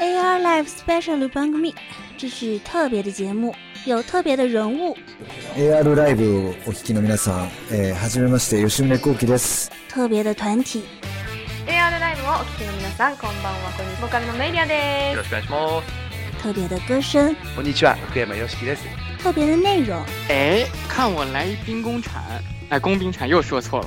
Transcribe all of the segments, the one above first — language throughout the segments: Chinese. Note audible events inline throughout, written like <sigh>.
AR Live Special 番組，这是特别的节目，有特别的人物。AR ライブをお聞きの皆さん、えー、はじめまして吉宗幸喜です。特别的团体， AR ライブをお聞きの皆さんこんばんはこんにちはボーカルのメイリアでよろしくお願いしま特别的歌声，す。こんにちは、福山よしきです。特别的内容。哎，看我来一兵工铲，哎，工兵铲又说错了。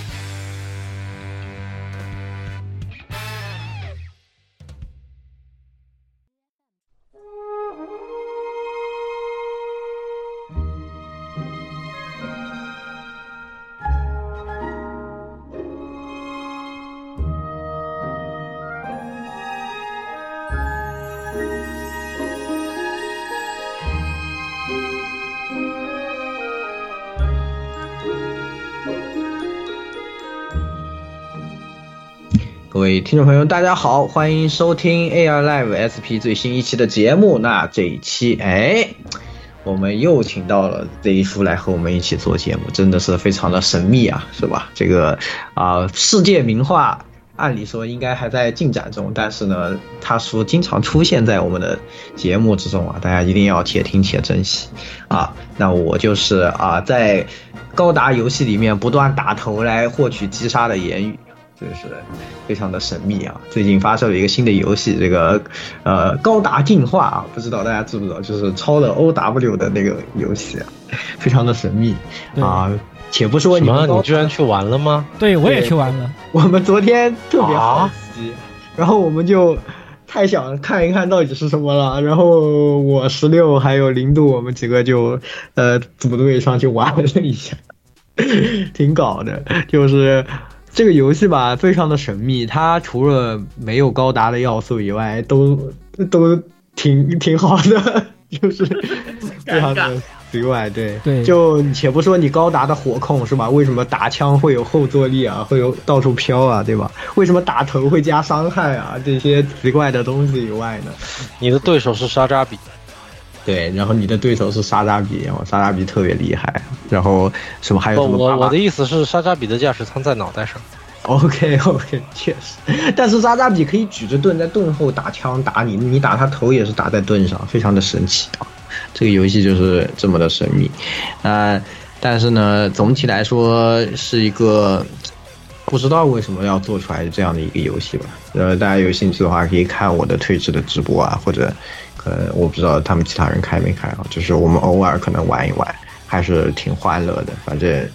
位听众朋友，大家好，欢迎收听 AR Live SP 最新一期的节目。那这一期，哎，我们又请到了 Z 叔来和我们一起做节目，真的是非常的神秘啊，是吧？这个啊、世界名画按理说应该还在进展中，但是呢，他说经常出现在我们的节目之中啊，大家一定要且听且珍惜啊。那我就是啊，在高达游戏里面不断打头来获取击杀的言语。就是非常的神秘啊！最近发售了一个新的游戏，这个呃高达进化啊，不知道大家知不知道？就是超了 OW 的那个游戏啊，非常的神秘啊！且不说你们，你居然去玩了吗？对，我也去玩了。我们昨天特别好奇，然后我们就太想看一看到底是什么了。然后我十六还有零度，我们几个就呃组队上去玩了一下，<laughs> 挺搞的，就是。这个游戏吧，非常的神秘。它除了没有高达的要素以外，都都挺挺好的，<laughs> 就是非常的奇怪。对对，就且不说你高达的火控是吧？为什么打枪会有后坐力啊？会有到处飘啊，对吧？为什么打头会加伤害啊？这些奇怪的东西以外呢？你的对手是沙扎比。对，然后你的对手是沙扎比，沙扎比特别厉害。然后什么还有什么？我我的意思是，沙扎比的驾驶舱在脑袋上。OK OK，<laughs> 确实，但是沙扎比可以举着盾在盾后打枪打你，你打他头也是打在盾上，非常的神奇啊！这个游戏就是这么的神秘。呃，但是呢，总体来说是一个不知道为什么要做出来这样的一个游戏吧。呃，大家有兴趣的话，可以看我的推迟的直播啊，或者。呃，我不知道他们其他人开没开啊，就是我们偶尔可能玩一玩，还是挺欢乐的。反正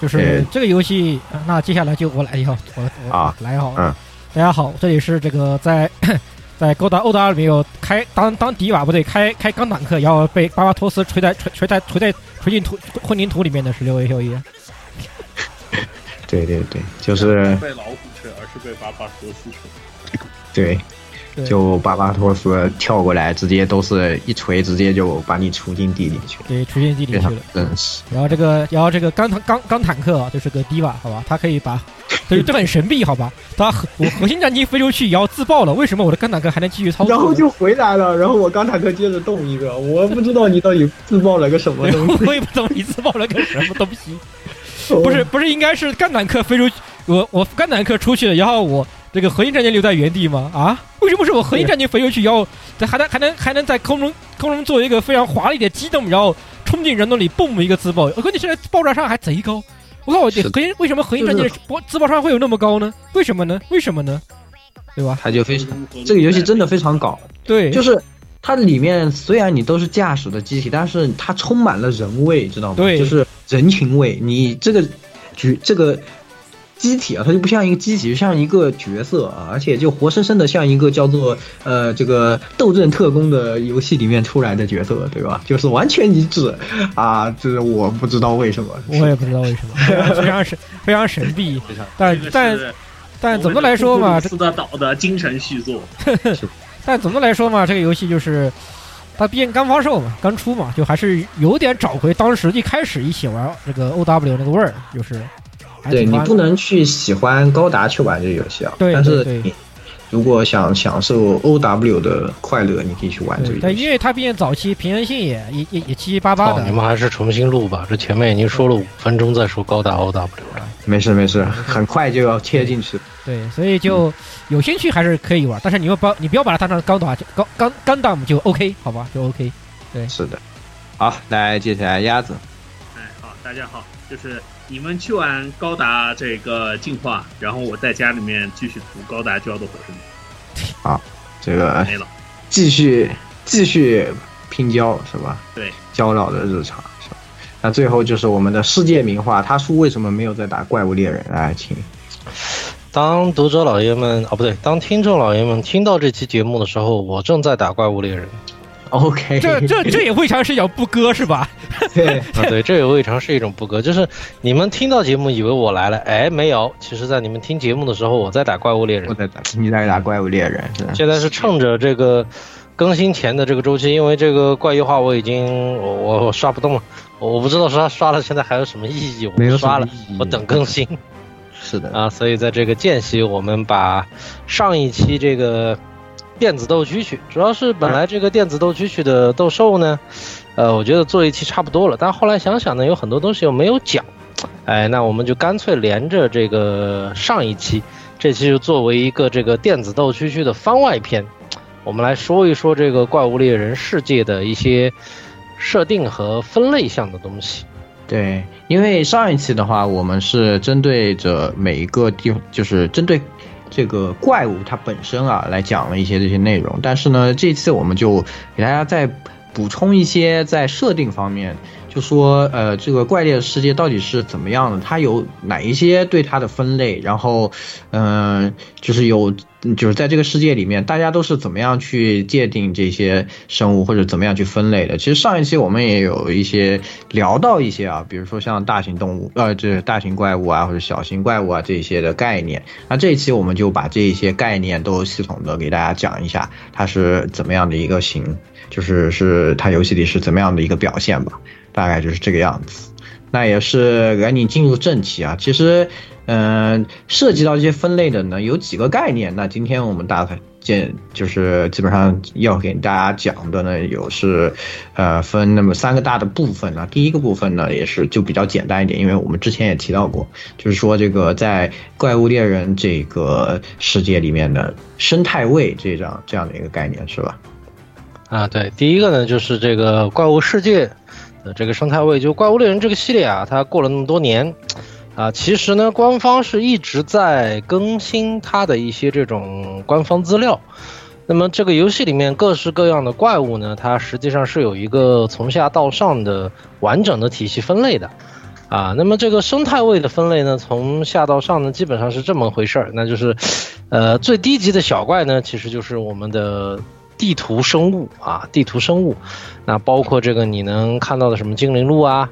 就是这个游戏，那接下来就我来一号，我我啊来一号。嗯，大家好，这里是这个在 <coughs> 在高达欧达里面有开当当迪瓦不对，开开钢坦克，然后被巴巴托斯锤在锤锤在锤在锤进土混凝土里面的十六位秀一。<laughs> 对对对，就是被老虎锤，而是被巴巴托斯锤。对。就巴巴托斯跳过来，直接都是一锤，直接就把你杵进地里去。对，杵进地里去了，真是。然后这个，然后这个钢坦钢钢坦克啊，就是个迪瓦，好吧，他可以把，对，这很神秘，好吧，他核我核心战机飞出去，然后自爆了，为什么我的钢坦克还能继续操作？然后就回来了，然后我钢坦克接着动一个，我不知道你到底自爆了个什么东西。<laughs> 我也不知道你自爆了个什么东西。不是不是，应该是钢坦克飞出去，我我钢坦克出去了，然后我。这个核心战舰留在原地吗？啊，为什么是我核心战舰飞出去，然后还能还能还能在空中空中做一个非常华丽的机动，然后冲进人洞里蹦一个自爆？关键现在爆炸伤害贼高。我告诉你，核心为什么核心战舰自爆伤会有那么高呢？为什么呢？为什么呢？对吧？它就非常这个游戏真的非常搞。对，就是它里面虽然你都是驾驶的机体，但是它充满了人味，知道吗？对，就是人情味。你这个局这个。机体啊，它就不像一个机体，就像一个角色啊，而且就活生生的像一个叫做呃这个斗阵特工的游戏里面出来的角色，对吧？就是完全一致啊，这我不知道为什么，我也不知道为什么，<laughs> 非常神非常神秘，但但但总的来说嘛，斯的岛的精神续作，<laughs> 但总的来说嘛，这个游戏就是。它毕竟刚发售嘛，刚出嘛，就还是有点找回当时一开始一起玩这个 O W 那个味儿，就是。对你不能去喜欢高达去玩这个游戏啊，对但是你如果想享受 O W 的快乐，你可以去玩这个游戏。对，因为它毕竟早期平衡性也也也也七七八八的。你们还是重新录吧，这前面已经说了五分钟，再说高达 O W 了。没事没事，很快就要切进去。对，所以就有兴趣还是可以玩，但是你要不你不要把它当成高达就高钢钢弹就 OK 好吧，就 OK。对，是的。好，来接下来鸭子。哎，好，大家好，就是。你们去玩高达这个进化，然后我在家里面继续涂高达胶的火神。好，这个没了，继续继续拼胶是吧？对，胶老的日常是吧？那最后就是我们的世界名画，他叔为什么没有在打怪物猎人？来，请。当读者老爷们哦，不对，当听众老爷们听到这期节目的时候，我正在打怪物猎人。OK，这这这也未尝是一种不割是吧？<laughs> 对啊，对，这也未尝是一种不割。就是你们听到节目以为我来了，哎，没有。其实，在你们听节目的时候，我在打怪物猎人。我在打，你在打怪物猎人。现在是趁着这个更新前的这个周期，因为这个怪异化我已经我我刷不动了，我不知道刷刷了现在还有什么意义。我刷了，我等更新。<laughs> 是的啊，所以在这个间隙，我们把上一期这个。电子斗蛐蛐，主要是本来这个电子斗蛐蛐的斗兽呢，呃，我觉得做一期差不多了，但后来想想呢，有很多东西又没有讲，哎，那我们就干脆连着这个上一期，这期就作为一个这个电子斗蛐蛐的番外篇，我们来说一说这个怪物猎人世界的一些设定和分类项的东西。对，因为上一期的话，我们是针对着每一个地方，就是针对。这个怪物它本身啊，来讲了一些这些内容，但是呢，这次我们就给大家再补充一些在设定方面，就说呃，这个怪猎的世界到底是怎么样的，它有哪一些对它的分类，然后嗯，就是有。就是在这个世界里面，大家都是怎么样去界定这些生物，或者怎么样去分类的？其实上一期我们也有一些聊到一些啊，比如说像大型动物，呃，这大型怪物啊，或者小型怪物啊这些的概念。那这一期我们就把这些概念都系统的给大家讲一下，它是怎么样的一个形，就是是它游戏里是怎么样的一个表现吧，大概就是这个样子。那也是赶紧进入正题啊，其实。嗯，涉及到这些分类的呢，有几个概念。那今天我们大概见就是基本上要给大家讲的呢，有是，呃，分那么三个大的部分呢。第一个部分呢，也是就比较简单一点，因为我们之前也提到过，就是说这个在怪物猎人这个世界里面的生态位这样这样的一个概念，是吧？啊，对，第一个呢就是这个怪物世界的这个生态位，就怪物猎人这个系列啊，它过了那么多年。啊，其实呢，官方是一直在更新它的一些这种官方资料。那么这个游戏里面各式各样的怪物呢，它实际上是有一个从下到上的完整的体系分类的。啊，那么这个生态位的分类呢，从下到上呢，基本上是这么回事儿，那就是，呃，最低级的小怪呢，其实就是我们的地图生物啊，地图生物，那包括这个你能看到的什么精灵鹿啊。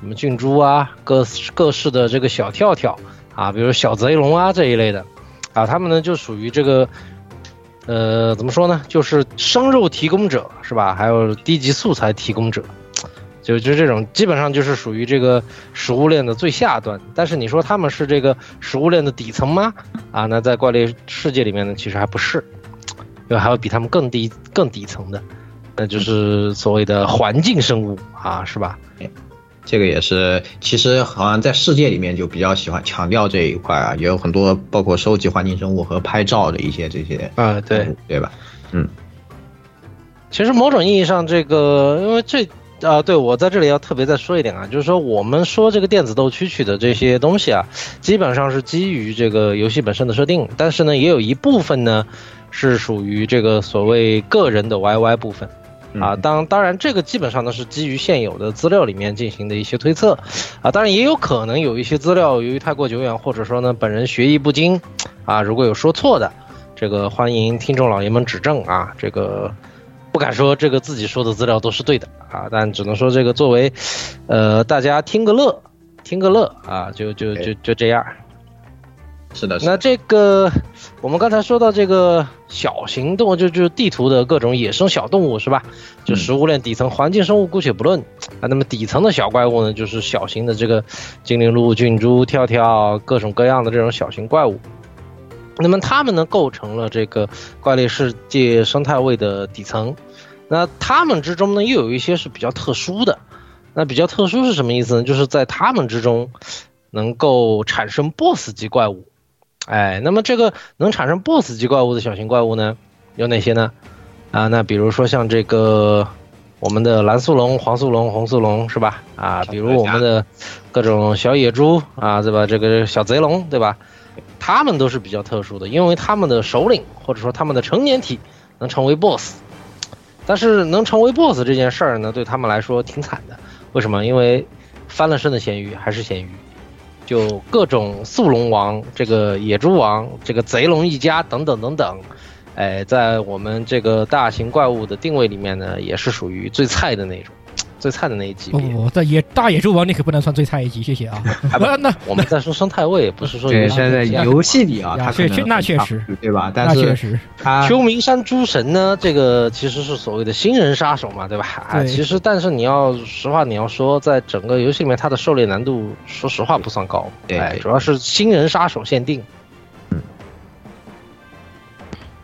什么菌株啊，各各式的这个小跳跳啊，比如小贼龙啊这一类的，啊，他们呢就属于这个，呃，怎么说呢，就是生肉提供者是吧？还有低级素材提供者，就就这种，基本上就是属于这个食物链的最下端。但是你说他们是这个食物链的底层吗？啊，那在怪猎世界里面呢，其实还不是，因为还有比他们更低、更底层的，那就是所谓的环境生物啊，是吧？这个也是，其实好像在世界里面就比较喜欢强调这一块啊，也有很多包括收集环境生物和拍照的一些这些啊，对对吧？嗯，其实某种意义上，这个因为这啊，对我在这里要特别再说一点啊，就是说我们说这个电子斗蛐蛐的这些东西啊，基本上是基于这个游戏本身的设定，但是呢，也有一部分呢是属于这个所谓个人的 YY 部分。啊，当当然，这个基本上呢是基于现有的资料里面进行的一些推测，啊，当然也有可能有一些资料由于太过久远，或者说呢本人学艺不精，啊，如果有说错的，这个欢迎听众老爷们指正啊，这个不敢说这个自己说的资料都是对的啊，但只能说这个作为，呃，大家听个乐，听个乐啊，就就就就这样。是的，那这个我们刚才说到这个小型动物，就就是地图的各种野生小动物是吧？就食物链底层环境生物姑且不论啊，那么底层的小怪物呢，就是小型的这个精灵鹿、菌猪、跳跳各种各样的这种小型怪物。那么它们呢，构成了这个怪猎世界生态位的底层。那它们之中呢，又有一些是比较特殊的。那比较特殊是什么意思呢？就是在它们之中，能够产生 BOSS 级怪物。哎，那么这个能产生 BOSS 级怪物的小型怪物呢，有哪些呢？啊，那比如说像这个我们的蓝速龙、黄速龙、红速龙是吧？啊，比如我们的各种小野猪啊，对吧？这个小贼龙对吧？他们都是比较特殊的，因为他们的首领或者说他们的成年体能成为 BOSS。但是能成为 BOSS 这件事儿呢，对他们来说挺惨的。为什么？因为翻了身的咸鱼还是咸鱼。就各种速龙王、这个野猪王、这个贼龙一家等等等等，哎，在我们这个大型怪物的定位里面呢，也是属于最菜的那种，最菜的那一级别。不不不，在野大野猪王你可不能算最菜一级，谢谢啊。那那我们在说生态位，不是说对，现在游戏里啊，它确确那确实对吧？但那确实，它秋名山诸神呢，这个其实是所谓的新人杀手嘛，对吧？啊，其实但是你要实话，你要说在整个游戏里面，它的狩猎难度，说实话不算高，哎，主要是新人杀手限定。嗯，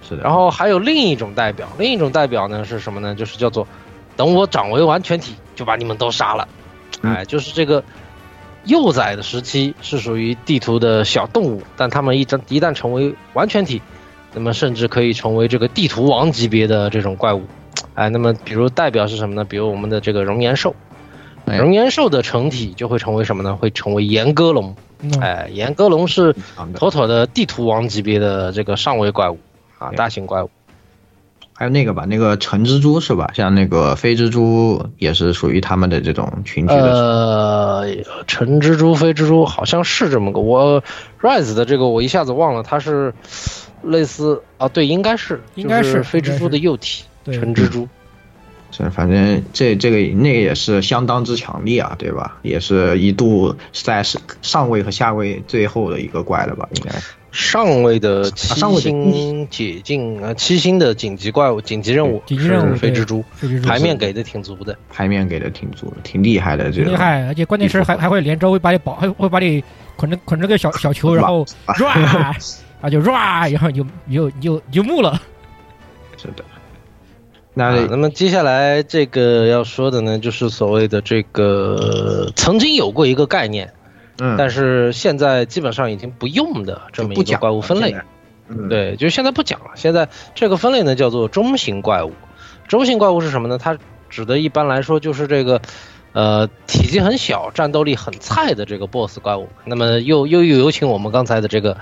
是的。然后还有另一种代表，另一种代表呢是什么呢？就是叫做等我长为完全体，就把你们都杀了。哎，就是这个幼崽的时期是属于地图的小动物，但它们一旦一旦成为完全体，那么甚至可以成为这个地图王级别的这种怪物。哎，那么比如代表是什么呢？比如我们的这个熔岩兽，熔岩兽的成体就会成为什么呢？会成为岩戈龙。哎，岩戈龙是妥妥的地图王级别的这个上位怪物啊，大型怪物。还有那个吧，那个橙蜘蛛是吧？像那个飞蜘蛛也是属于他们的这种群居的。呃，橙蜘蛛、飞蜘蛛好像是这么个。我 Rise 的这个我一下子忘了，它是类似啊，对，应该是，应该是飞蜘蛛的幼体，橙蜘蛛。这，反正这这个那个也是相当之强力啊，对吧？也是一度在上上位和下位最后的一个怪了吧？应该上位的七星解禁啊，七星的紧急怪物、紧急任务，紧急任务飞蜘蛛，牌面给的挺足的，牌面给的挺足的，挺厉害的，这个厉害，而且关键是还还会连招，会把你保，会会把你捆着捆着个小小球，然后唰 <laughs> 啊就唰，然后你就就就就木了，是的。那那么接下来这个要说的呢，就是所谓的这个曾经有过一个概念，嗯，但是现在基本上已经不用的这么一个怪物分类，对，就现在不讲了。现在这个分类呢叫做中型怪物。中型怪物是什么呢？它指的一般来说就是这个，呃，体积很小、战斗力很菜的这个 BOSS 怪物。那么又又又有请我们刚才的这个，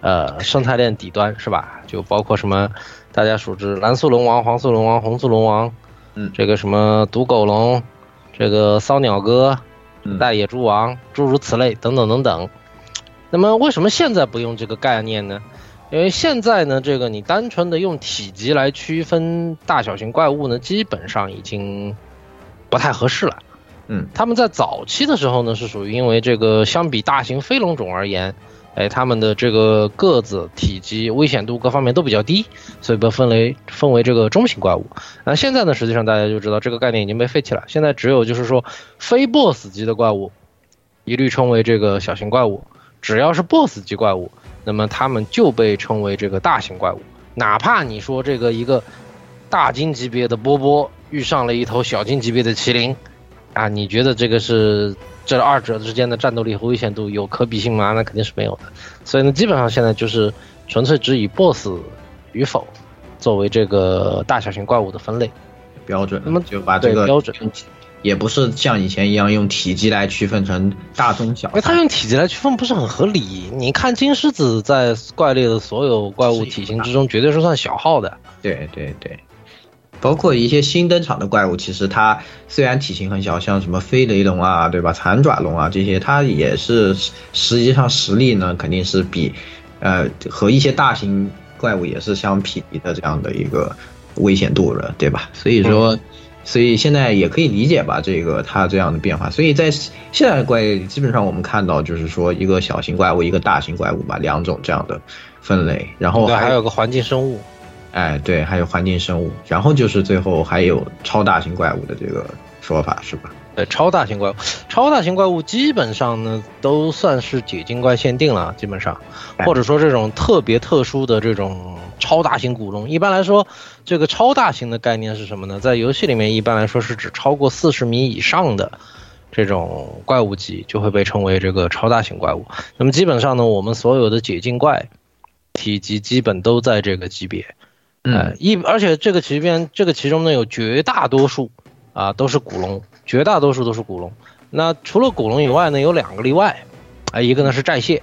呃，生态链底端是吧？就包括什么？大家熟知蓝素龙王、黄素龙王、红素龙王，嗯，这个什么毒狗龙，这个骚鸟哥，大野猪王，诸如此类等等等等。那么为什么现在不用这个概念呢？因为现在呢，这个你单纯的用体积来区分大小型怪物呢，基本上已经不太合适了。嗯，他们在早期的时候呢，是属于因为这个相比大型飞龙种而言。哎，他们的这个个子、体积、危险度各方面都比较低，所以被分为分为这个中型怪物。那现在呢，实际上大家就知道这个概念已经被废弃了。现在只有就是说非 BOSS 级的怪物，一律称为这个小型怪物；只要是 BOSS 级怪物，那么他们就被称为这个大型怪物。哪怕你说这个一个大金级别的波波遇上了一头小金级别的麒麟，啊，你觉得这个是？这二者之间的战斗力和危险度有可比性吗？那肯定是没有的。所以呢，基本上现在就是纯粹只以 BOSS 与否作为这个大小型怪物的分类标准。那么就把这个标准也不是像以前一样用体积来区分成大中小。哎，他用体积来区分不是很合理。你看金狮子在怪猎的所有怪物体型之中，绝对是算小号的。对对对。包括一些新登场的怪物，其实它虽然体型很小，像什么飞雷龙啊，对吧？残爪龙啊这些，它也是实际上实力呢，肯定是比，呃，和一些大型怪物也是相匹敌的这样的一个危险度了，对吧？所以说，所以现在也可以理解吧，这个它这样的变化。所以在现在的怪里，基本上我们看到就是说一个小型怪物，一个大型怪物吧，两种这样的分类。然后还有个环境生物，哎，对，还有环境生物，然后就是最后还有超大型怪物的这个说法是吧？呃，超大型怪物，超大型怪物基本上呢都算是解禁怪限定了，基本上，或者说这种特别特殊的这种超大型古龙，一般来说，这个超大型的概念是什么呢？在游戏里面一般来说是指超过四十米以上的这种怪物级就会被称为这个超大型怪物。那么基本上呢，我们所有的解禁怪体积基本都在这个级别，呃，一而且这个级别这个其中呢有绝大多数啊都是古龙。绝大多数都是古龙，那除了古龙以外呢，有两个例外，啊，一个呢是战蟹，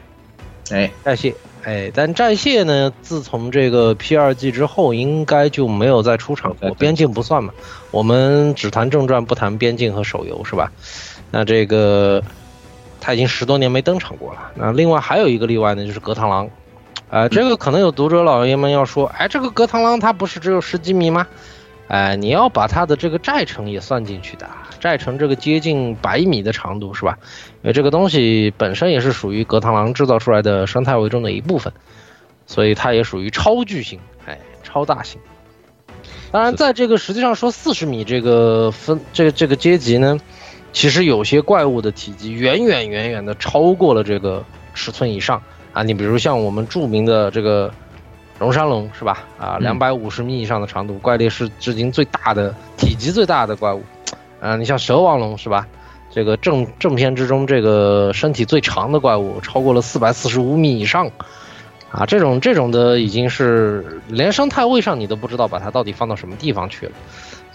哎，战蟹，哎，但战蟹呢，自从这个 P 二 G 之后，应该就没有再出场过，边境不算嘛，我们只谈正传，不谈边境和手游，是吧？那这个他已经十多年没登场过了。那另外还有一个例外呢，就是格螳螂，啊，这个可能有读者老爷们要说，哎，这个格螳螂它不是只有十几米吗？哎，你要把它的这个寨城也算进去的，寨城这个接近百米的长度是吧？因为这个东西本身也是属于格螳螂制造出来的生态围中的一部分，所以它也属于超巨型，哎，超大型。当然，在这个实际上说四十米这个分这个这个阶级呢，其实有些怪物的体积远远远远的超过了这个尺寸以上啊。你比如像我们著名的这个。龙山龙是吧？啊，两百五十米以上的长度，怪力是至今最大的、体积最大的怪物。啊，你像蛇王龙是吧？这个正正片之中，这个身体最长的怪物，超过了四百四十五米以上。啊，这种这种的已经是连生态位上你都不知道把它到底放到什么地方去了。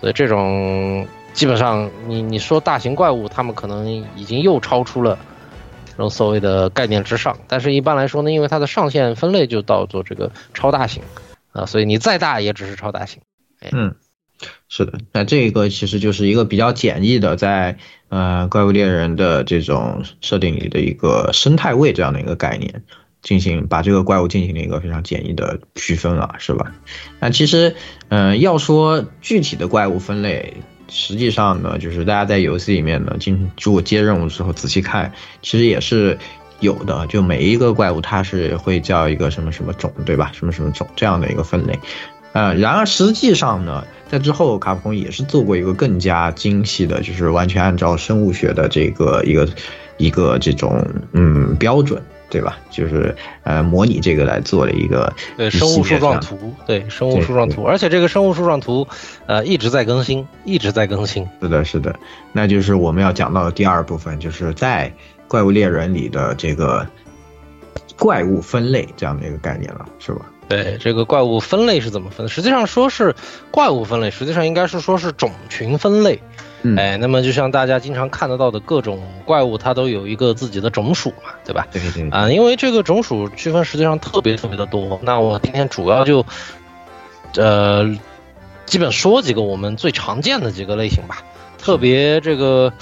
所以这种基本上，你你说大型怪物，他们可能已经又超出了。所谓的概念之上，但是一般来说呢，因为它的上限分类就到做这个超大型，啊，所以你再大也只是超大型。嗯，是的，那这一个其实就是一个比较简易的，在呃怪物猎人的这种设定里的一个生态位这样的一个概念，进行把这个怪物进行了一个非常简易的区分了，是吧？那其实，嗯，要说具体的怪物分类。实际上呢，就是大家在游戏里面呢，进如果接任务的时候仔细看，其实也是有的。就每一个怪物，它是会叫一个什么什么种，对吧？什么什么种这样的一个分类。呃，然而实际上呢，在之后卡普空也是做过一个更加精细的，就是完全按照生物学的这个一个一个这种嗯标准。对吧？就是呃，模拟这个来做了一个对生物树状图，对生物树状图，而且这个生物树状图呃一直在更新，一直在更新。是的，是的，那就是我们要讲到的第二部分，就是在怪物猎人里的这个怪物分类这样的一个概念了，是吧？对，这个怪物分类是怎么分？实际上说是怪物分类，实际上应该是说是种群分类。哎，那么就像大家经常看得到的各种怪物，它都有一个自己的种属嘛，对吧？对对啊，因为这个种属区分实际上特别特别的多。那我今天主要就，呃，基本说几个我们最常见的几个类型吧。特别这个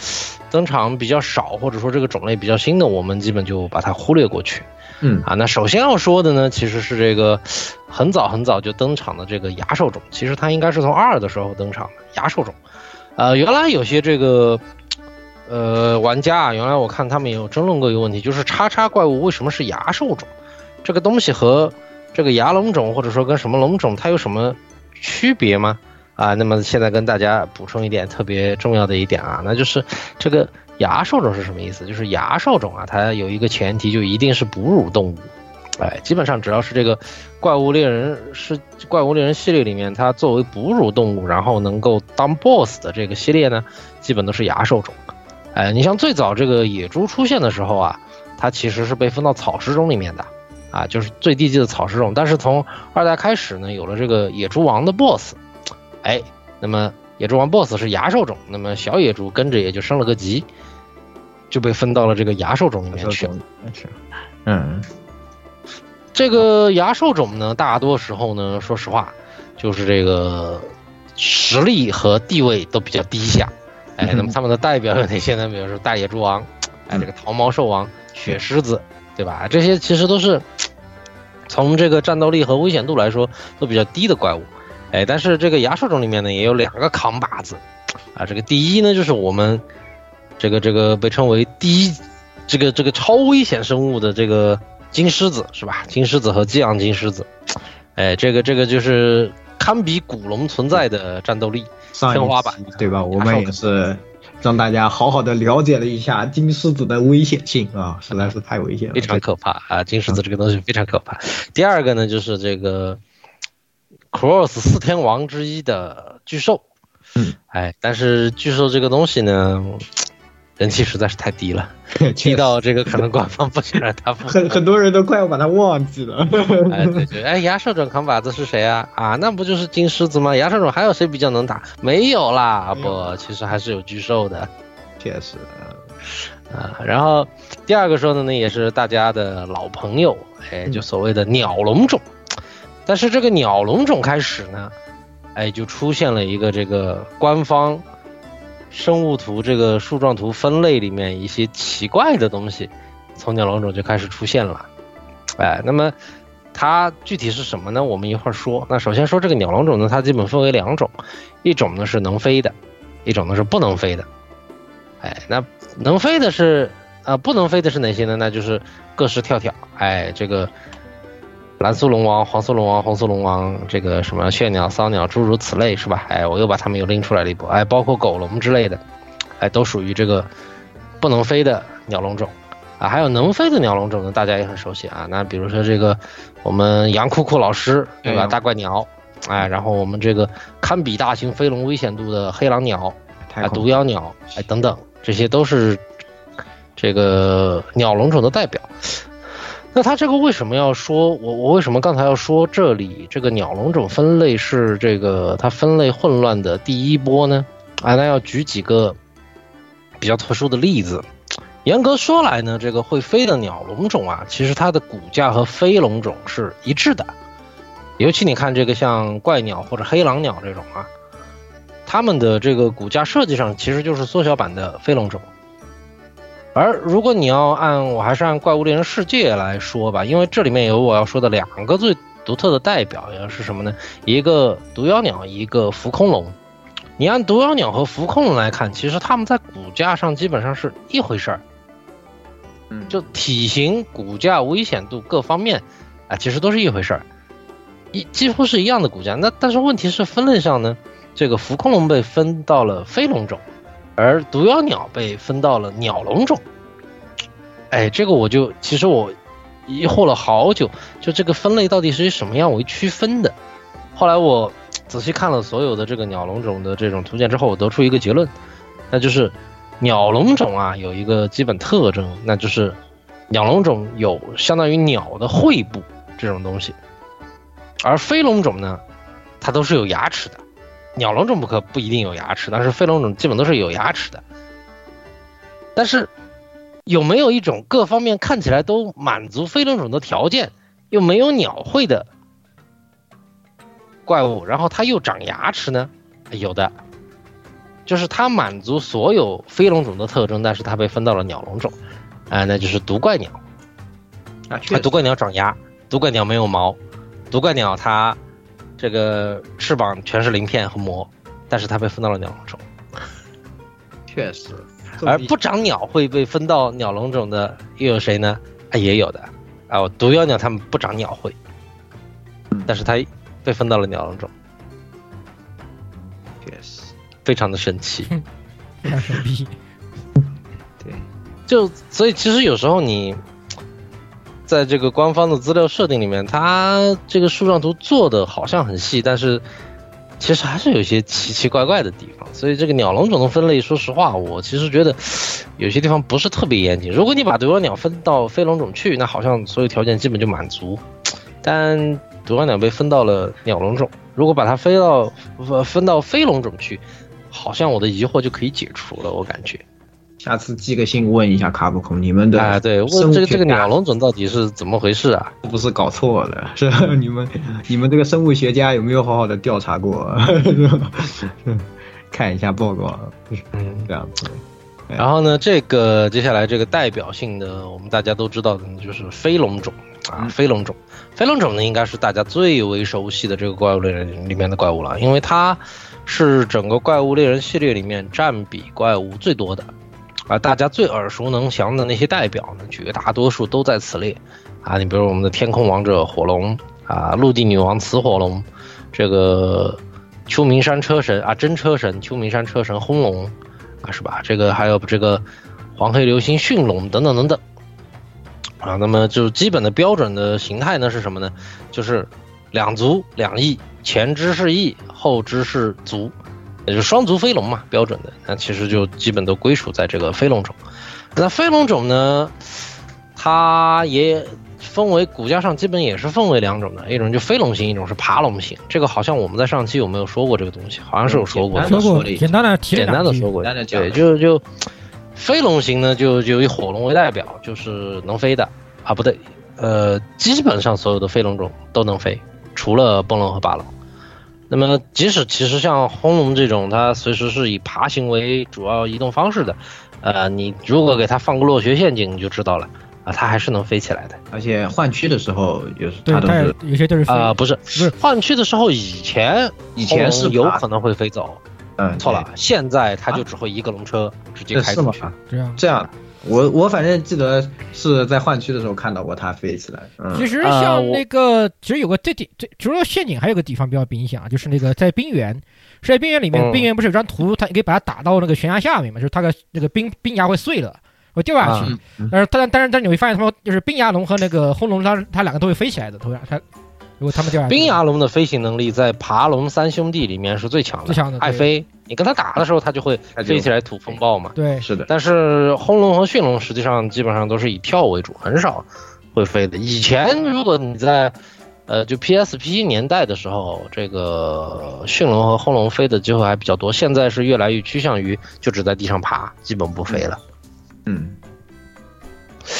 登场比较少，或者说这个种类比较新的，我们基本就把它忽略过去。嗯啊，那首先要说的呢，其实是这个很早很早就登场的这个牙兽种，其实它应该是从二的时候登场的牙兽种。呃，原来有些这个，呃，玩家啊，原来我看他们也有争论过一个问题，就是叉叉怪物为什么是牙兽种？这个东西和这个牙龙种或者说跟什么龙种它有什么区别吗？啊，那么现在跟大家补充一点特别重要的一点啊，那就是这个牙兽种是什么意思？就是牙兽种啊，它有一个前提，就一定是哺乳动物。哎，基本上只要是这个怪物猎人是怪物猎人系列里面，它作为哺乳动物，然后能够当 BOSS 的这个系列呢，基本都是牙兽种。哎，你像最早这个野猪出现的时候啊，它其实是被分到草食种里面的，啊，就是最低级的草食种。但是从二代开始呢，有了这个野猪王的 BOSS，哎，那么野猪王 BOSS 是牙兽种，那么小野猪跟着也就升了个级，就被分到了这个牙兽种里面去了。嗯。这个牙兽种呢，大多时候呢，说实话，就是这个实力和地位都比较低下。哎，那么他们的代表有哪些呢？比如说大野猪王，哎，这个桃毛兽王、雪狮子，对吧？这些其实都是从这个战斗力和危险度来说都比较低的怪物。哎，但是这个牙兽种里面呢，也有两个扛把子，啊，这个第一呢，就是我们这个这个被称为第一这个这个超危险生物的这个金狮子是吧？金狮子和激昂金狮子，<tsk> 哎，这个这个就是堪比古龙存在的战斗力天花板，对吧？我们也是让大家好好的了解了一下金狮子的危险性啊，实在是太危险了，非常可怕啊！金狮子这个东西非常可怕。第二个呢，就是这个 Cross 四天王之一的巨兽，嗯，哎，但是巨兽这个东西呢，人气实在是太低了，<laughs> 低到这个可能官方不想让它很很多人都快要把他忘记了。哎，对对，哎，牙兽种扛把子是谁啊？啊，那不就是金狮子吗？牙兽种还有谁比较能打？没有啦，不，其实还是有巨兽的，确实。啊，然后第二个说的呢，也是大家的老朋友，哎，就所谓的鸟龙种。但是这个鸟龙种开始呢，哎，就出现了一个这个官方生物图这个树状图分类里面一些奇怪的东西，从鸟笼种就开始出现了。哎，那么它具体是什么呢？我们一会儿说。那首先说这个鸟笼种呢，它基本分为两种，一种呢是能飞的，一种呢是不能飞的。哎，那能飞的是啊、呃，不能飞的是哪些呢？那就是各式跳跳。哎，这个蓝苏龙王、黄苏龙王、红苏龙王，这个什么血鸟、骚鸟，诸如此类，是吧？哎，我又把它们又拎出来了一波。哎，包括狗龙之类的，哎，都属于这个不能飞的鸟龙种。啊，还有能飞的鸟龙种呢，大家也很熟悉啊。那比如说这个我们杨酷酷老师，对吧？大怪鸟，哎，然后我们这个堪比大型飞龙危险度的黑狼鸟，啊，毒妖鸟，哎，等等。这些都是这个鸟龙种的代表。那它这个为什么要说我我为什么刚才要说这里这个鸟龙种分类是这个它分类混乱的第一波呢？啊，那要举几个比较特殊的例子。严格说来呢，这个会飞的鸟龙种啊，其实它的骨架和飞龙种是一致的。尤其你看这个像怪鸟或者黑狼鸟这种啊。它们的这个骨架设计上其实就是缩小版的飞龙种，而如果你要按我还是按怪物猎人世界来说吧，因为这里面有我要说的两个最独特的代表，要是什么呢？一个毒妖鸟，一个浮空龙。你按毒妖鸟和浮空龙来看，其实它们在骨架上基本上是一回事儿，嗯，就体型、骨架、危险度各方面啊，其实都是一回事儿，一几乎是一样的骨架。那但是问题是分类上呢？这个浮空龙被分到了飞龙种，而毒妖鸟被分到了鸟龙种。哎，这个我就其实我疑惑了好久，就这个分类到底是以什么样为区分的？后来我仔细看了所有的这个鸟龙种的这种图鉴之后，我得出一个结论，那就是鸟龙种啊有一个基本特征，那就是鸟龙种有相当于鸟的喙部这种东西，而飞龙种呢，它都是有牙齿的。鸟龙种不可不一定有牙齿，但是飞龙种基本都是有牙齿的。但是有没有一种各方面看起来都满足飞龙种的条件，又没有鸟喙的怪物，然后它又长牙齿呢？有的，就是它满足所有飞龙种的特征，但是它被分到了鸟龙种，啊、那就是毒怪鸟。啊，毒怪鸟长牙，毒怪鸟没有毛，毒怪鸟它。这个翅膀全是鳞片和膜，但是它被分到了鸟笼中。<laughs> 确实，而不长鸟会被分到鸟笼中的又有谁呢？啊，也有的啊，毒药鸟它们不长鸟喙，但是它被分到了鸟笼中。确实，非常的神奇，<laughs> 非常神秘。对，就所以其实有时候你。在这个官方的资料设定里面，它这个树状图做的好像很细，但是其实还是有些奇奇怪怪的地方。所以这个鸟龙种的分类，说实话，我其实觉得有些地方不是特别严谨。如果你把毒妖鸟分到飞龙种去，那好像所有条件基本就满足。<laughs> 但毒妖鸟被分到了鸟龙种，如果把它飞到分到飞龙种去，好像我的疑惑就可以解除了。我感觉。下次寄个信问一下卡普空，你们的啊，对，问这个这个鸟龙种到底是怎么回事啊？是不是搞错了，<laughs> 是你们你们这个生物学家有没有好好的调查过？<laughs> 看一下报告，嗯，这样子。然后呢，这个接下来这个代表性的，我们大家都知道的，就是飞龙种啊，飞龙种，飞龙种呢，应该是大家最为熟悉的这个怪物猎人里面的怪物了，因为它是整个怪物猎人系列里面占比怪物最多的，啊大家最耳熟能详的那些代表呢，绝大多数都在此列啊。你比如我们的天空王者火龙啊，陆地女王雌火龙，这个秋名山车神啊，真车神秋名山车神轰龙。啊，是吧？这个还有这个黄黑流星驯龙等等等等啊。那么就基本的标准的形态呢是什么呢？就是两足两翼，前肢是翼，后肢是足，也就双足飞龙嘛，标准的。那其实就基本都归属在这个飞龙种。那飞龙种呢，它也。分为骨架上基本也是分为两种的，一种就飞龙型，一种是爬龙型。这个好像我们在上期有没有说过这个东西？好像是有说过，说过，简单的简单的说过。对，就就飞龙型呢，就就以火龙为代表，就是能飞的啊，不对，呃，基本上所有的飞龙种都能飞，除了崩龙和霸龙。那么即使其实像轰龙这种，它随时是以爬行为主要移动方式的，呃，你如果给它放个落穴陷阱，你就知道了。啊，它还是能飞起来的，而且换区的时候也是，它都是有些都是啊，不是不是换区的时候，以前以前是有可能会飞走，嗯，错了，现在它就只会一个龙车直接开出去，这样这样，我我反正记得是在换区的时候看到过它飞起来。其实像那个，其实有个这点，这除了陷阱，还有个地方比较明显啊，就是那个在冰原，是在冰原里面，冰原不是有张图，它可以把它打到那个悬崖下面嘛，就是它的那个冰冰崖会碎了。会掉下去，但是但但是但是你会发现，他们就是冰牙龙和那个轰龙，它它两个都会飞起来的，突然它如果他们掉下去，冰牙龙的飞行能力在爬龙三兄弟里面是最强的，最强的爱飞，你跟它打的时候，它就会飞起来吐风暴嘛。对，是的。但是轰龙和驯龙实际上基本上都是以跳为主，很少会飞的。以前如果你在呃就 PSP 年代的时候，这个驯龙和轰龙飞的机会还比较多，现在是越来越趋向于就只在地上爬，基本不飞了。嗯，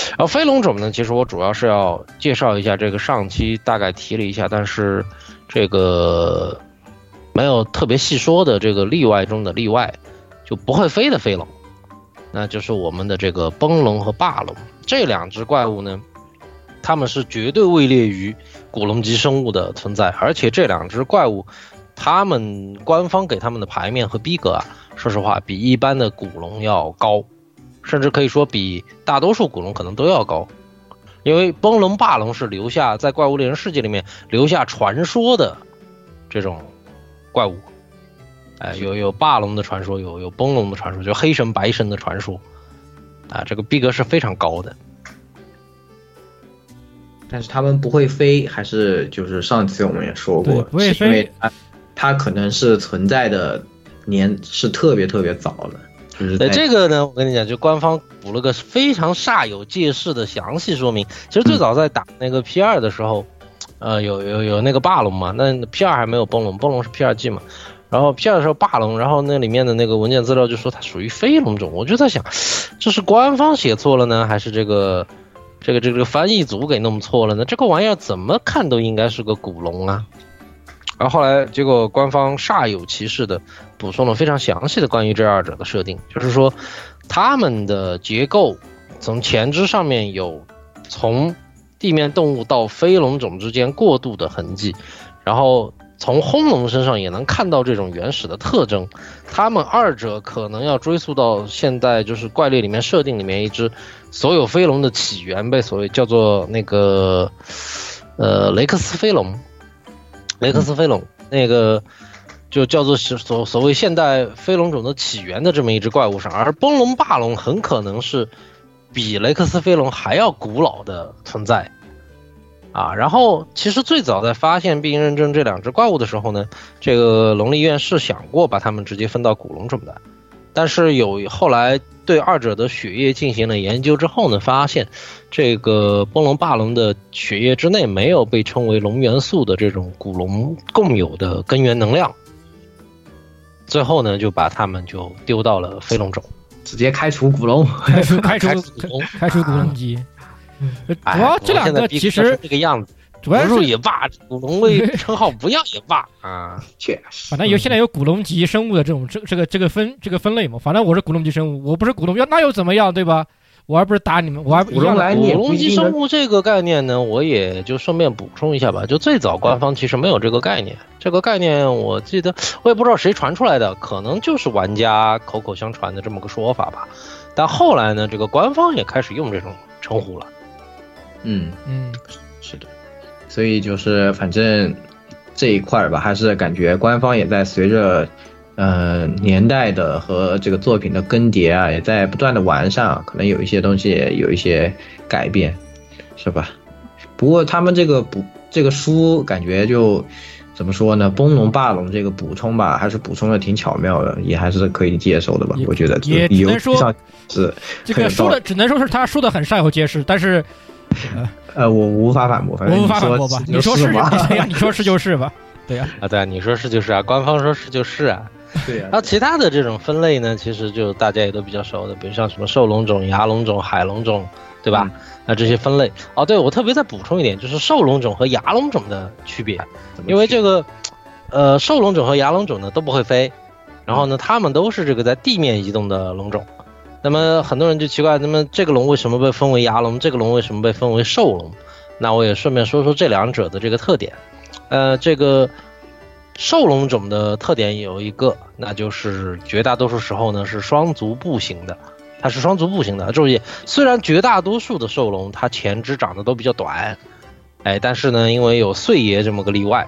然后飞龙种呢，其实我主要是要介绍一下这个上期大概提了一下，但是这个没有特别细说的这个例外中的例外，就不会飞的飞龙，那就是我们的这个崩龙和霸龙这两只怪物呢，他们是绝对位列于古龙级生物的存在，而且这两只怪物，他们官方给他们的牌面和逼格啊，说实话比一般的古龙要高。甚至可以说比大多数古龙可能都要高，因为崩龙霸龙是留下在怪物猎人世界里面留下传说的这种怪物，哎，有有霸龙的传说，有有崩龙的传说，就黑神白神的传说，啊，这个逼格是非常高的。但是他们不会飞，还是就是上次我们也说过，不会飞，因为它它可能是存在的年是特别特别早的。呃，这个呢，我跟你讲，就官方补了个非常煞有介事的详细说明。其实最早在打那个 P 二的时候，呃，有有有那个霸龙嘛，那 P 二还没有崩龙，崩龙是 P 二 G 嘛。然后 P 二的时候霸龙，然后那里面的那个文件资料就说它属于非龙种，我就在想，这是官方写错了呢，还是这个这个这个翻译组给弄错了呢？这个玩意儿怎么看都应该是个古龙啊。然后后来，结果官方煞有其事的补充了非常详细的关于这二者的设定，就是说，它们的结构从前肢上面有从地面动物到飞龙种之间过渡的痕迹，然后从轰龙身上也能看到这种原始的特征。它们二者可能要追溯到现在就是怪猎里面设定里面一只所有飞龙的起源，被所谓叫做那个呃雷克斯飞龙。雷克斯飞龙那个就叫做所所谓现代飞龙种的起源的这么一只怪物上，而崩龙霸龙很可能是比雷克斯飞龙还要古老的存在啊。然后其实最早在发现并认证这两只怪物的时候呢，这个龙立院是想过把它们直接分到古龙种的。但是有后来对二者的血液进行了研究之后呢，发现这个崩龙霸龙的血液之内没有被称为龙元素的这种古龙共有的根源能量。最后呢，就把它们就丢到了飞龙种，直接开除古龙，开除 <laughs> 开除开除古龙级。主要这两个其实这个样子，主要不入是也罢，古龙位 <laughs> 称号不要也罢啊。确实，反正有现在有古龙级生物的这种这这个这个分这个分类嘛，反正我是古龙级生物，我不是古龙，要那又怎么样，对吧？我还不是打你们，我还不一样的古龙级生物这个概念呢，我也就顺便补充一下吧。就最早官方其实没有这个概念，这个概念我记得我也不知道谁传出来的，可能就是玩家口口相传的这么个说法吧。但后来呢，这个官方也开始用这种称呼了。嗯嗯，是的，所以就是反正这一块儿吧，还是感觉官方也在随着呃年代的和这个作品的更迭啊，也在不断的完善啊，可能有一些东西有一些改变，是吧？不过他们这个补这个书感觉就怎么说呢？崩龙霸龙这个补充吧，还是补充的挺巧妙的，也还是可以接受的吧？我觉得也能说是这个说的只能说是他说的很善有介事，但是 <laughs> 呃，我无法反驳，反正我无法反驳吧？你说是是吗？<laughs> 对呀，你说是就是吧？对呀，啊，对啊，你说是就是啊，官方说是就是啊。<laughs> 对呀、啊。那其他的这种分类呢，其实就大家也都比较熟的，比如像什么兽龙种、牙龙种、海龙种，对吧？嗯、那这些分类哦，对我特别再补充一点，就是兽龙种和牙龙种的区别，因为这个呃，兽龙种和牙龙种呢都不会飞，然后呢，它们都是这个在地面移动的龙种。那么很多人就奇怪，那么这个龙为什么被分为牙龙？这个龙为什么被分为兽龙？那我也顺便说说这两者的这个特点。呃，这个兽龙种的特点有一个，那就是绝大多数时候呢是双足步行的，它是双足步行的。注意，虽然绝大多数的兽龙它前肢长得都比较短，哎，但是呢，因为有岁爷这么个例外，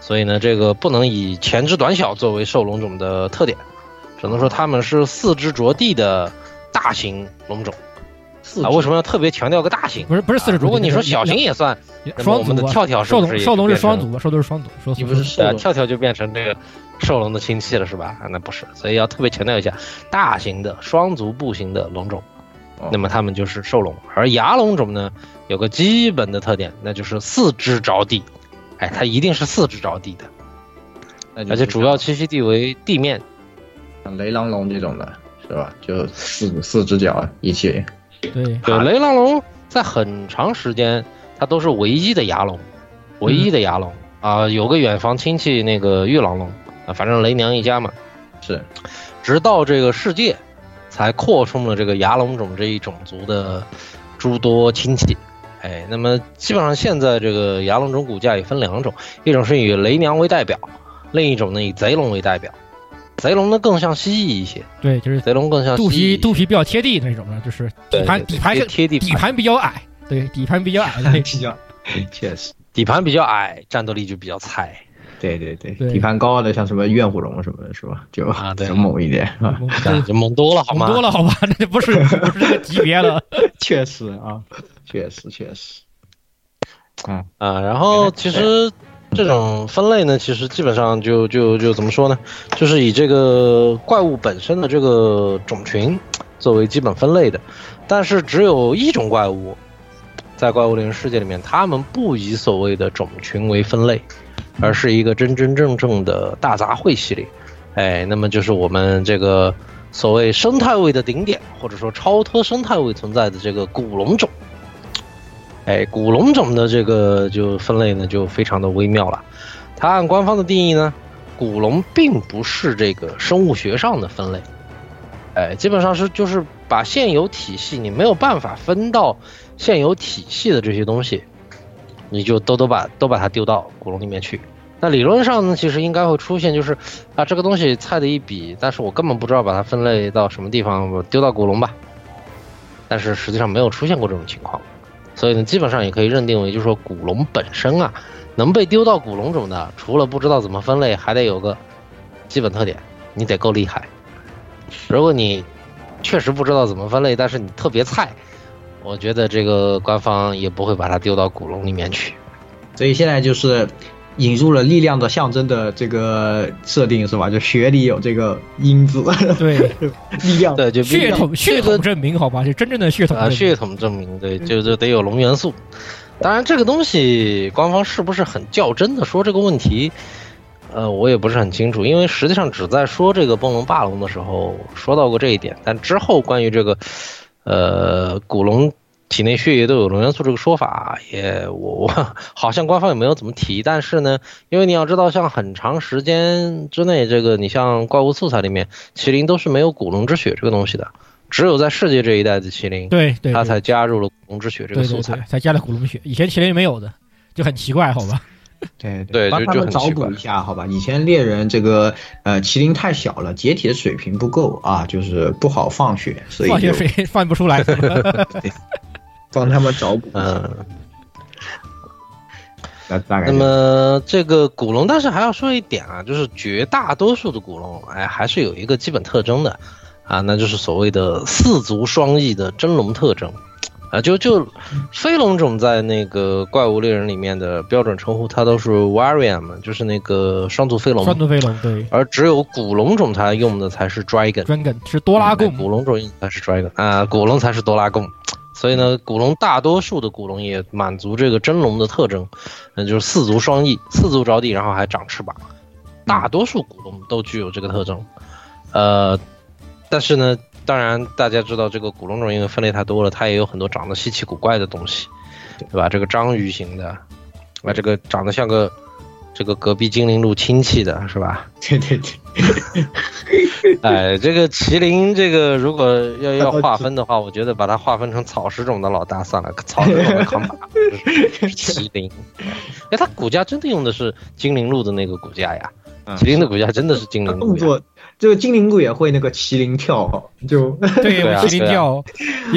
所以呢，这个不能以前肢短小作为兽龙种的特点，只能说它们是四肢着地的大型龙种。啊，为什么要特别强调个大型？不是不是四肢、啊，如果你说小型也算，双我们的跳跳是不是兽龙是双足，兽龙是双足，说你不是啊，跳跳就变成这个兽龙的亲戚了是吧？啊，那不是，所以要特别强调一下，大型的双足步行的龙种，哦、那么它们就是兽龙，而牙龙种呢有个基本的特点，那就是四肢着地，哎，它一定是四肢着地的，而且主要栖息地为地面，像雷狼龙这种的是吧？就四四只脚一起。对。对，雷狼龙在很长时间它都是唯一的牙龙，唯一的牙龙啊、嗯，有个远房亲戚那个玉狼龙啊，反正雷娘一家嘛，是，直到这个世界才扩充了这个牙龙种这一种族的诸多亲戚，哎，那么基本上现在这个牙龙种骨架也分两种，一种是以雷娘为代表，另一种呢以贼龙为代表。贼龙呢更像蜥蜴一些，对，就是贼龙更像肚皮肚皮比较贴地那种的，就是底盘底盘贴地底盘比较矮，对，底盘比较矮的那种，<laughs> 确实底盘比较矮，战斗力就比较菜。对对对，底盘高的像什么怨虎龙什么的，是吧？就啊，对，猛一点啊，<laughs> 就猛多了，好吗？猛多了，好吧？那就不是不是这个级别了。<laughs> 确实啊，确实确实。啊啊，然后其实。这种分类呢，其实基本上就就就怎么说呢？就是以这个怪物本身的这个种群作为基本分类的，但是只有一种怪物，在怪物猎人世界里面，他们不以所谓的种群为分类，而是一个真真正正的大杂烩系列。哎，那么就是我们这个所谓生态位的顶点，或者说超脱生态位存在的这个古龙种。哎，古龙种的这个就分类呢，就非常的微妙了。它按官方的定义呢，古龙并不是这个生物学上的分类，哎，基本上是就是把现有体系你没有办法分到现有体系的这些东西，你就都都把都把它丢到古龙里面去。那理论上呢，其实应该会出现就是啊，这个东西菜的一笔，但是我根本不知道把它分类到什么地方，丢到古龙吧。但是实际上没有出现过这种情况。所以呢，基本上也可以认定为，就是说古龙本身啊，能被丢到古龙种的，除了不知道怎么分类，还得有个基本特点，你得够厉害。如果你确实不知道怎么分类，但是你特别菜，我觉得这个官方也不会把它丢到古龙里面去。所以现在就是引入了力量的象征的这个设定是吧？就血里有这个因子，对，<laughs> 力量，对，就血统血统证明，好吧，就真正的血统啊，血统证明，对，就就得有龙元素。当然，这个东西官方是不是很较真的说这个问题？呃，我也不是很清楚，因为实际上只在说这个崩龙霸龙的时候说到过这一点，但之后关于这个呃古龙体内血液都有龙元素这个说法，也我我好像官方也没有怎么提。但是呢，因为你要知道，像很长时间之内，这个你像怪物素材里面，麒麟都是没有古龙之血这个东西的，只有在世界这一代的麒麟，对对，它才加入了古龙之血这个素材，才加了古龙血，以前麒麟没有的，就很奇怪，好吧？对 <laughs> 对，帮他们找补一下，好吧？以前猎人这个呃麒麟太小了，解体的水平不够啊，就是不好放血，所以放血水 <laughs> 放不出来。<laughs> 对，帮他们找补。嗯，那大概。那么这个古龙，但是还要说一点啊，就是绝大多数的古龙，哎，还是有一个基本特征的啊，那就是所谓的四足双翼的真龙特征。啊，就就飞龙种在那个怪物猎人里面的标准称呼，它都是 Varian，就是那个双足飞龙。双足飞龙，对。而只有古龙种它用的才是 Dragon。Dragon 是多拉贡。古龙种用才是 Dragon 啊，古龙才是多拉贡。所以呢，古龙大多数的古龙也满足这个真龙的特征，那就是四足双翼，四足着地，然后还长翅膀。大多数古龙都具有这个特征。呃，但是呢。当然，大家知道这个古龙种因为分类太多了，它也有很多长得稀奇古怪的东西，对吧？这个章鱼型的，啊，这个长得像个这个隔壁精灵路亲戚的是吧？对 <laughs> 对对。<laughs> 哎，这个麒麟，这个如果要要划分的话，我觉得把它划分成草食种的老大算了，草食种的扛把麒麟。<laughs> 哎，它骨架真的用的是精灵路的那个骨架呀？麒麟的骨架真的是精灵动作。这个精灵鹿也会那个麒麟跳，就对 <laughs> 麒麟跳，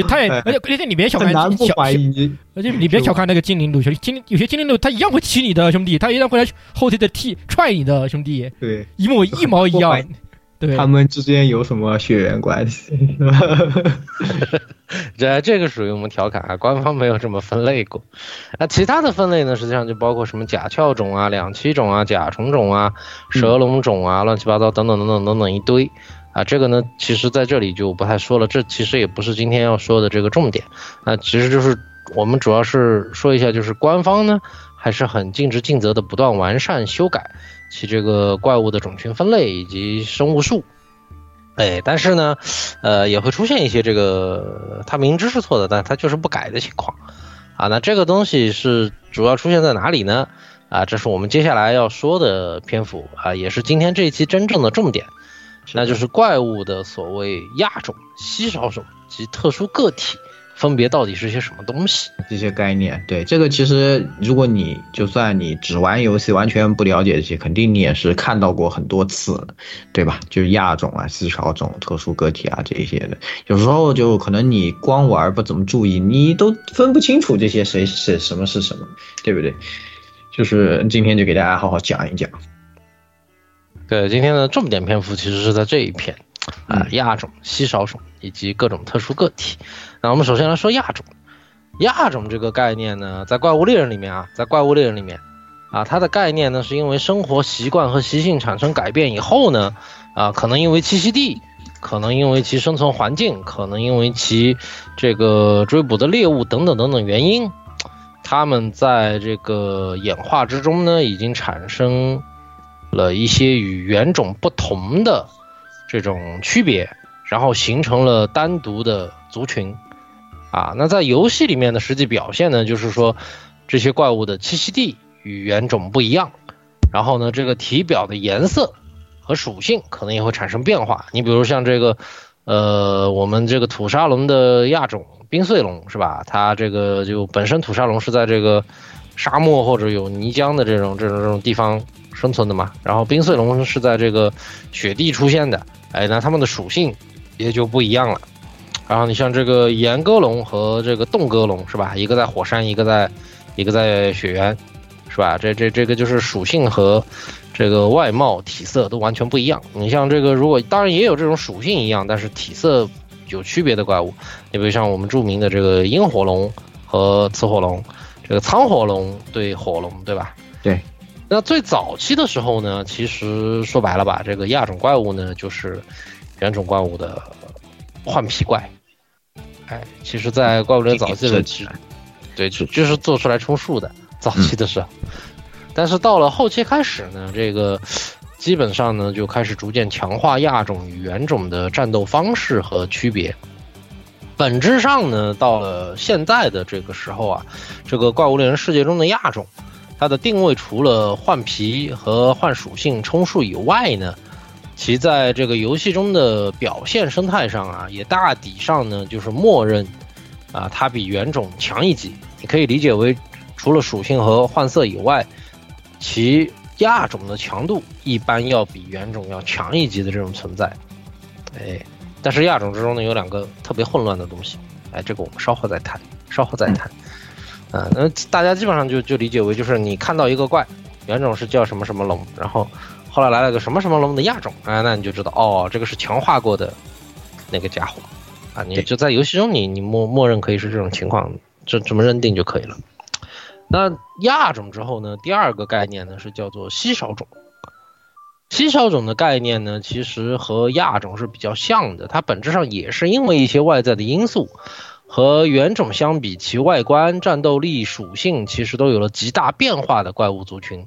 他也而且而且你别小看，难不怀疑，而且你别小看那个精灵鹿，精灵有些精灵鹿它一样会骑你的兄弟，它一样会来后退的踢踹你的兄弟，对，一模一毛一样。<laughs> 对，他们之间有什么血缘关系？<laughs> 这这个属于我们调侃啊，官方没有这么分类过。那其他的分类呢，实际上就包括什么甲壳种啊、两栖种啊、甲虫种啊、蛇龙种啊，乱七八糟等等等等等等一堆啊。这个呢，其实在这里就不太说了，这其实也不是今天要说的这个重点。那其实就是我们主要是说一下，就是官方呢还是很尽职尽责的，不断完善修改。其这个怪物的种群分类以及生物数，哎，但是呢，呃，也会出现一些这个他明知是错的，但他就是不改的情况，啊，那这个东西是主要出现在哪里呢？啊，这是我们接下来要说的篇幅啊，也是今天这一期真正的重点，那就是怪物的所谓亚种、稀少种及特殊个体。分别到底是些什么东西？这些概念，对这个其实，如果你就算你只玩游戏，完全不了解这些，肯定你也是看到过很多次，对吧？就是亚种啊、稀少种、特殊个体啊这一些的，有时候就可能你光玩不怎么注意，你都分不清楚这些谁是什么是什么，对不对？就是今天就给大家好好讲一讲。对，今天的重点篇幅其实是在这一篇啊，亚种、稀少种以及各种特殊个体。那我们首先来说亚种，亚种这个概念呢，在怪物猎人里面啊，在怪物猎人里面，啊，它的概念呢，是因为生活习惯和习性产生改变以后呢，啊，可能因为栖息地，可能因为其生存环境，可能因为其这个追捕的猎物等等等等原因，它们在这个演化之中呢，已经产生了一些与原种不同的这种区别，然后形成了单独的族群。啊，那在游戏里面的实际表现呢，就是说，这些怪物的栖息地与原种不一样，然后呢，这个体表的颜色和属性可能也会产生变化。你比如像这个，呃，我们这个土沙龙的亚种冰碎龙是吧？它这个就本身土沙龙是在这个沙漠或者有泥浆的这种这种这种地方生存的嘛，然后冰碎龙是在这个雪地出现的，哎，那它们的属性也就不一样了。然后你像这个岩戈龙和这个冻戈龙是吧？一个在火山，一个在，一个在雪原，是吧？这这这个就是属性和这个外貌体色都完全不一样。你像这个，如果当然也有这种属性一样，但是体色有区别的怪物，你比如像我们著名的这个阴火龙和雌火龙，这个苍火龙对火龙，对吧？对。那最早期的时候呢，其实说白了吧，这个亚种怪物呢，就是原种怪物的换皮怪。哎，其实，在怪物猎人早期的期，对，就就是做出来充数的早期的时候，但是到了后期开始呢，这个基本上呢就开始逐渐强化亚种与原种的战斗方式和区别。本质上呢，到了现在的这个时候啊，这个怪物猎人世界中的亚种，它的定位除了换皮和换属性充数以外呢，其在这个游戏中的表现生态上啊，也大抵上呢就是默认啊，它比原种强一级。你可以理解为，除了属性和换色以外，其亚种的强度一般要比原种要强一级的这种存在。哎，但是亚种之中呢有两个特别混乱的东西，哎，这个我们稍后再谈，稍后再谈。啊，那大家基本上就就理解为就是你看到一个怪，原种是叫什么什么龙，然后后来来了个什么什么龙的亚种，哎，那你就知道哦，这个是强化过的那个家伙，啊，你就在游戏中你你默默认可以是这种情况，这这么认定就可以了。那亚种之后呢，第二个概念呢是叫做稀少种。稀少种的概念呢，其实和亚种是比较像的，它本质上也是因为一些外在的因素，和原种相比，其外观、战斗力、属性其实都有了极大变化的怪物族群。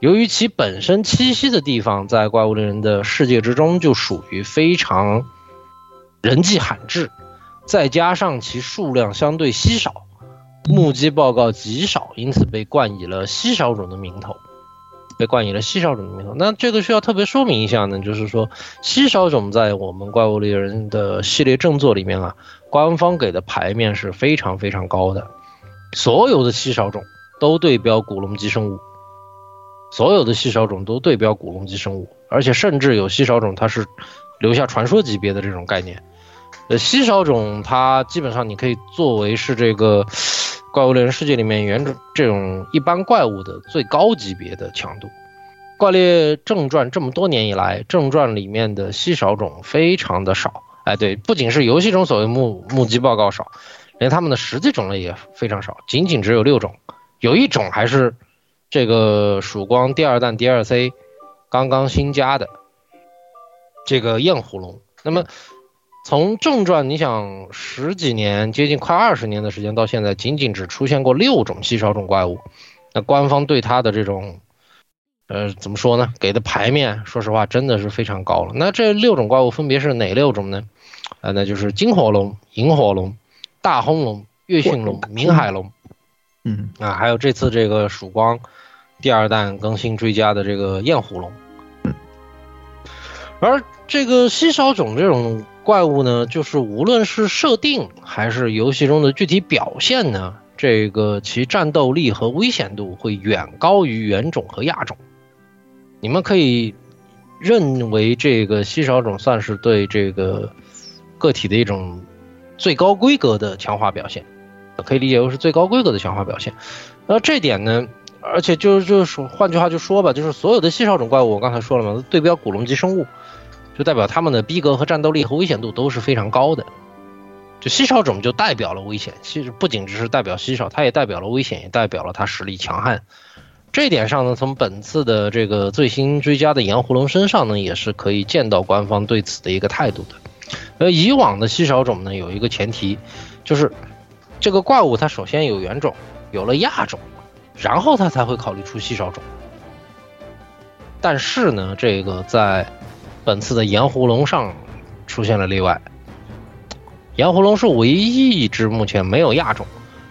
由于其本身栖息的地方在怪物猎人的世界之中就属于非常人迹罕至，再加上其数量相对稀少，目击报告极少，因此被冠以了稀少种的名头。被冠以了稀少种的名头。那这个需要特别说明一下呢，就是说稀少种在我们怪物猎人的系列正作里面啊，官方给的牌面是非常非常高的。所有的稀少种都对标古龙级生物，所有的稀少种都对标古龙级生物，而且甚至有稀少种它是留下传说级别的这种概念。呃，稀少种它基本上你可以作为是这个。怪物猎人世界里面原种这种一般怪物的最高级别的强度，怪猎正传这么多年以来，正传里面的稀少种非常的少。哎，对，不仅是游戏中所谓目目击报告少，连他们的实际种类也非常少，仅仅只有六种，有一种还是这个曙光第二弹 DLC 刚刚新加的这个焰虎龙。那么。从正传，你想十几年，接近快二十年的时间到现在，仅仅只出现过六种稀少种怪物。那官方对它的这种，呃，怎么说呢？给的牌面，说实话真的是非常高了。那这六种怪物分别是哪六种呢？啊，那就是金火龙、银火龙、大轰龙、月讯龙、明海龙。嗯，啊，还有这次这个曙光第二弹更新追加的这个焰虎龙。嗯，而这个稀少种这种。怪物呢，就是无论是设定还是游戏中的具体表现呢，这个其战斗力和危险度会远高于原种和亚种。你们可以认为这个稀少种算是对这个个体的一种最高规格的强化表现，可以理解为是最高规格的强化表现。那这点呢，而且就是就是说，换句话就说吧，就是所有的稀少种怪物，我刚才说了嘛，对标古龙级生物。就代表他们的逼格和战斗力和危险度都是非常高的，就稀少种就代表了危险，其实不仅只是代表稀少，它也代表了危险，也代表了它实力强悍。这一点上呢，从本次的这个最新追加的炎狐龙身上呢，也是可以见到官方对此的一个态度的。而以往的稀少种呢，有一个前提，就是这个怪物它首先有原种，有了亚种，然后它才会考虑出稀少种。但是呢，这个在本次的炎湖龙上出现了例外，炎湖龙是唯一一只目前没有亚种，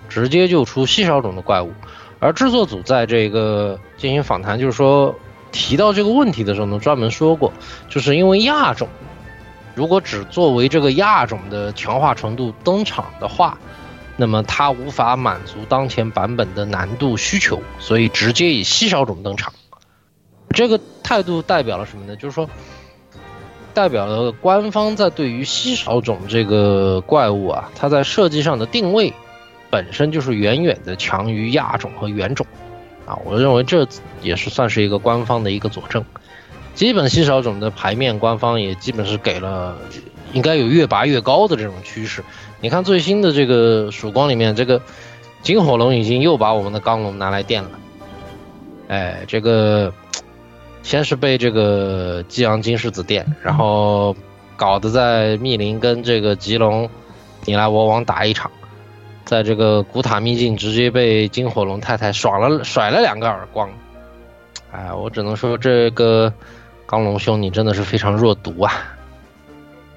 直接就出稀少种的怪物。而制作组在这个进行访谈，就是说提到这个问题的时候呢，专门说过，就是因为亚种如果只作为这个亚种的强化程度登场的话，那么它无法满足当前版本的难度需求，所以直接以稀少种登场。这个态度代表了什么呢？就是说。代表了官方在对于稀少种这个怪物啊，它在设计上的定位本身就是远远的强于亚种和原种，啊，我认为这也是算是一个官方的一个佐证。基本稀少种的牌面，官方也基本是给了，应该有越拔越高的这种趋势。你看最新的这个曙光里面，这个金火龙已经又把我们的钢龙拿来电了，哎，这个。先是被这个激昂金狮子电，然后搞得在密林跟这个吉龙你来我往打一场，在这个古塔秘境直接被金火龙太太爽了甩了两个耳光，哎，我只能说这个钢龙兄你真的是非常弱毒啊！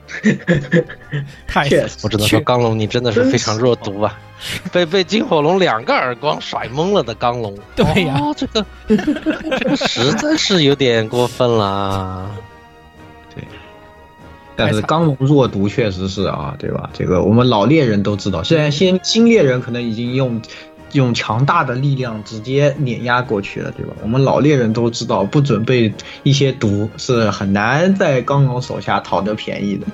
<laughs> 太确实我只能说钢龙你真的是非常弱毒啊，<laughs> 被被金火龙两个耳光甩懵了的钢龙。对呀、哦，这个 <laughs> 这个实在是有点过分了对。但是钢龙弱毒确实是啊，对吧？这个我们老猎人都知道，虽然新新猎人可能已经用用强大的力量直接碾压过去了，对吧？我们老猎人都知道，不准备一些毒是很难在钢龙手下讨得便宜的，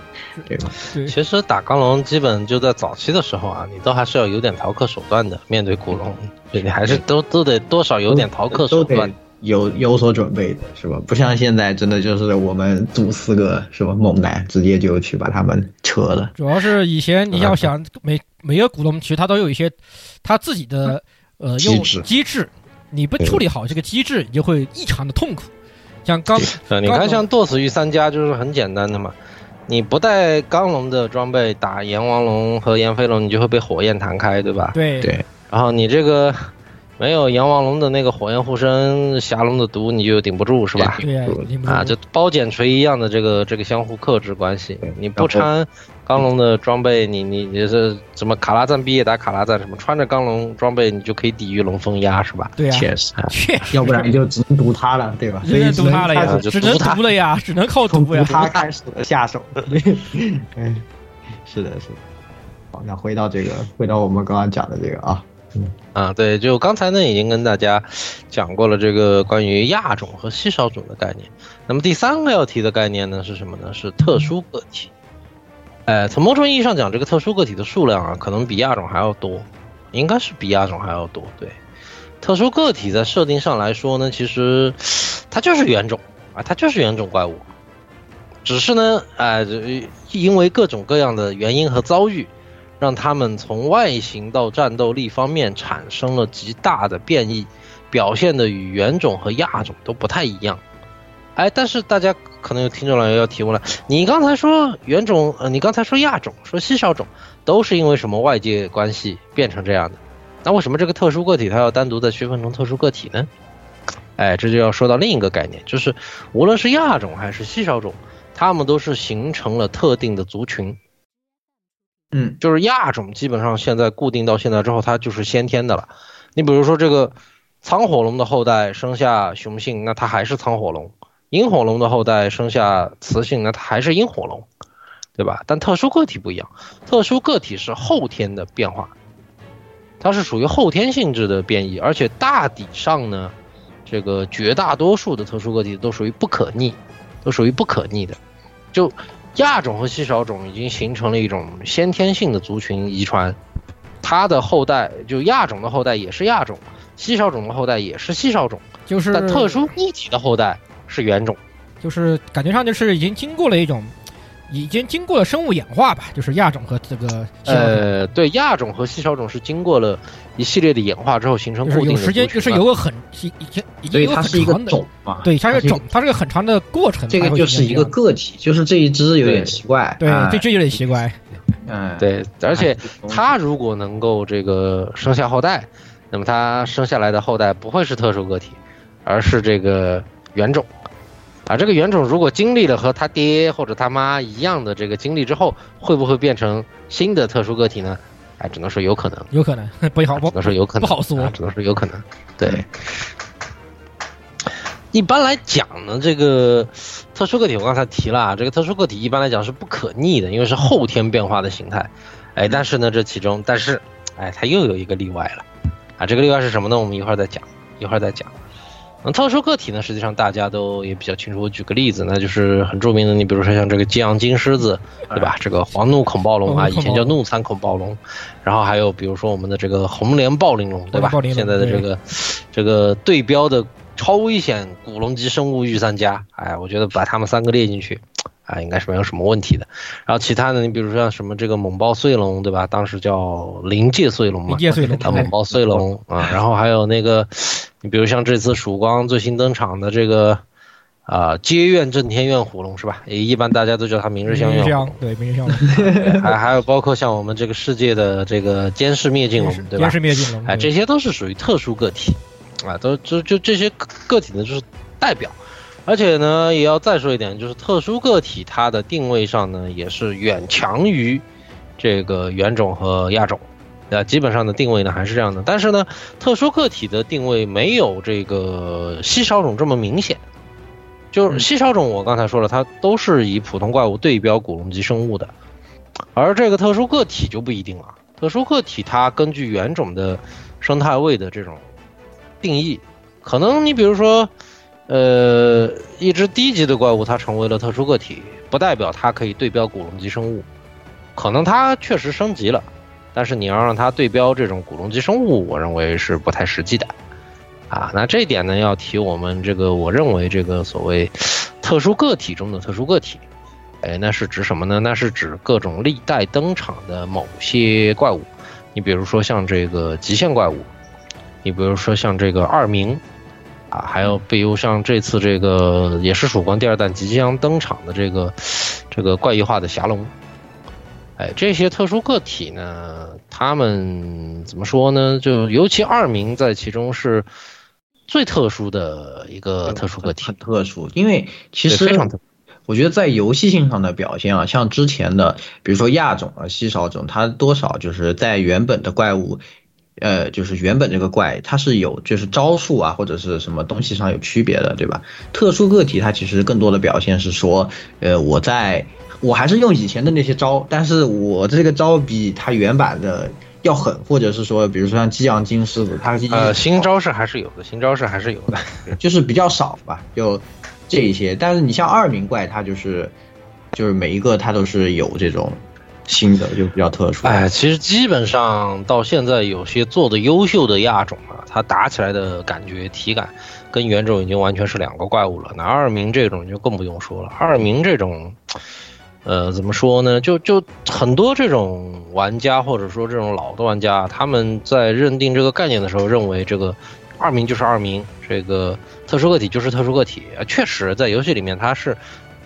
对吧？其实打钢龙基本就在早期的时候啊，你都还是要有点逃课手段的。面对古龙，对你还是都都得多少有点逃课手段。有有所准备的是吧？不像现在，真的就是我们组四个是吧？猛男直接就去把他们扯了。主要是以前你要想每每个古龙，其实它都有一些他自己的呃用机制，你不处理好这个机制，你就会异常的痛苦。像刚，呃，你看像剁死御三家就是很简单的嘛，你不带钢龙的装备打炎王龙和炎飞龙，你就会被火焰弹开，对吧？对对。然后你这个。没有阎王龙的那个火焰护身，霞龙的毒你就顶不住是吧？对呀、啊，就包剪锤一样的这个这个相互克制关系。你不穿刚龙的装备，你你你是什么卡拉赞毕业打卡拉赞什么？穿着钢龙装备，你就可以抵御龙风压是吧？对呀、确实，确实，要不然你就只能毒他了，对吧？只能毒他了呀，只能毒了呀，<laughs> 只能靠毒呀。他开始下手。嗯，<laughs> 是的，是的。好，那回到这个，回到我们刚刚讲的这个啊。嗯啊，对，就刚才呢已经跟大家讲过了这个关于亚种和稀少种的概念。那么第三个要提的概念呢是什么呢？是特殊个体。哎，从某种意义上讲，这个特殊个体的数量啊，可能比亚种还要多，应该是比亚种还要多。对，特殊个体在设定上来说呢，其实它就是原种啊，它就是原种怪物，只是呢，哎，因为各种各样的原因和遭遇。让他们从外形到战斗力方面产生了极大的变异，表现的与原种和亚种都不太一样。哎，但是大家可能有听众朋友要提问了：你刚才说原种，呃，你刚才说亚种，说稀少种，都是因为什么外界关系变成这样的？那为什么这个特殊个体它要单独的区分成特殊个体呢？哎，这就要说到另一个概念，就是无论是亚种还是稀少种，它们都是形成了特定的族群。嗯，就是亚种基本上现在固定到现在之后，它就是先天的了。你比如说这个苍火龙的后代生下雄性，那它还是苍火龙；萤火龙的后代生下雌性，那它还是萤火龙，对吧？但特殊个体不一样，特殊个体是后天的变化，它是属于后天性质的变异，而且大体上呢，这个绝大多数的特殊个体都属于不可逆，都属于不可逆的，就。亚种和稀少种已经形成了一种先天性的族群遗传，它的后代就亚种的后代也是亚种，稀少种的后代也是稀少种，就是但特殊一体的后代是原种，就是感觉上就是已经经过了一种，已经经过了生物演化吧，就是亚种和这个呃，对，亚种和稀少种是经过了一系列的演化之后形成固定的有时间，就是有个很已经已经有很长的种嘛，对，它是种，它是个很长的过程。这个就是一个个体，就是这一只有点奇怪，对，这只有点奇怪。嗯，<laughs> 对，而且它如果能够这个生下后代，那么它生下来的后代不会是特殊个体，而是这个原种。啊，这个原种如果经历了和他爹或者他妈一样的这个经历之后，会不会变成新的特殊个体呢？哎，只能说有可能，有可能，<laughs> 不好，只能说有可能，不好说，只能说有可能。对，一般来讲呢，这个特殊个体我刚才提了啊，这个特殊个体一般来讲是不可逆的，因为是后天变化的形态。哎，但是呢，这其中，但是，哎，它又有一个例外了，啊，这个例外是什么呢？我们一会儿再讲，一会儿再讲。嗯，特殊个体呢，实际上大家都也比较清楚。我举个例子，那就是很著名的，你比如说像这个激昂金狮子，对吧？这个黄怒恐暴龙啊，以前叫怒残恐暴龙。然后还有比如说我们的这个红莲暴鳞龙，对吧？现在的这个这个对标的超危险古龙级生物御三家，哎，我觉得把他们三个列进去，啊，应该是没有什么问题的。然后其他的，你比如说像什么这个猛暴碎龙，对吧？当时叫临界碎龙嘛，临界碎龙，啊，猛暴碎龙啊。然后还有那个。你比如像这次曙光最新登场的这个啊，接院震天怨虎龙是吧？也一般大家都叫它明日香怨虎，对明日香龙。<laughs> 还还有包括像我们这个世界的这个监视灭尽龙，对吧？监视灭尽龙，哎，这些都是属于特殊个体啊，都就就这些个体呢，就是代表。而且呢，也要再说一点，就是特殊个体它的定位上呢，也是远强于这个原种和亚种。呃，基本上的定位呢还是这样的，但是呢，特殊个体的定位没有这个稀少种这么明显。就是稀少种，我刚才说了，它都是以普通怪物对标古龙级生物的，而这个特殊个体就不一定了。特殊个体它根据原种的生态位的这种定义，可能你比如说，呃，一只低级的怪物它成为了特殊个体，不代表它可以对标古龙级生物，可能它确实升级了。但是你要让它对标这种古龙级生物，我认为是不太实际的，啊，那这一点呢要提我们这个，我认为这个所谓特殊个体中的特殊个体，哎，那是指什么呢？那是指各种历代登场的某些怪物，你比如说像这个极限怪物，你比如说像这个二明，啊，还有比如像这次这个也是曙光第二弹即将登场的这个这个怪异化的霞龙。哎，这些特殊个体呢，他们怎么说呢？就尤其二名在其中是最特殊的一个特殊个体，很特殊。因为其实非常特，我觉得在游戏性上的表现啊，像之前的，比如说亚种啊、稀少种，它多少就是在原本的怪物，呃，就是原本这个怪，它是有就是招数啊或者是什么东西上有区别的，对吧？特殊个体它其实更多的表现是说，呃，我在。我还是用以前的那些招，但是我这个招比他原版的要狠，或者是说，比如说像激昂金狮子，它呃新招式还是有的，新招式还是有的，<laughs> 就是比较少吧，就这一些。但是你像二名怪，它就是就是每一个它都是有这种新的，就比较特殊。哎，其实基本上到现在有些做的优秀的亚种啊，它打起来的感觉体感跟原种已经完全是两个怪物了。那二名这种就更不用说了，二名这种。呃，怎么说呢？就就很多这种玩家，或者说这种老的玩家，他们在认定这个概念的时候，认为这个二名就是二名，这个特殊个体就是特殊个体啊。确实，在游戏里面它是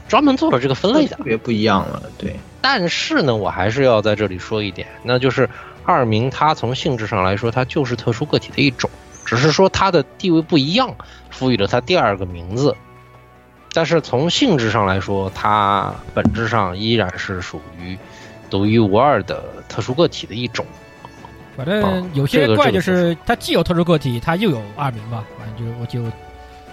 专门做了这个分类的，特别不一样了。对，但是呢，我还是要在这里说一点，那就是二名它从性质上来说，它就是特殊个体的一种，只是说它的地位不一样，赋予了它第二个名字。但是从性质上来说，它本质上依然是属于独一无二的特殊个体的一种。反正有些怪就是它既有特殊个体，它又有二名吧。反正就我就。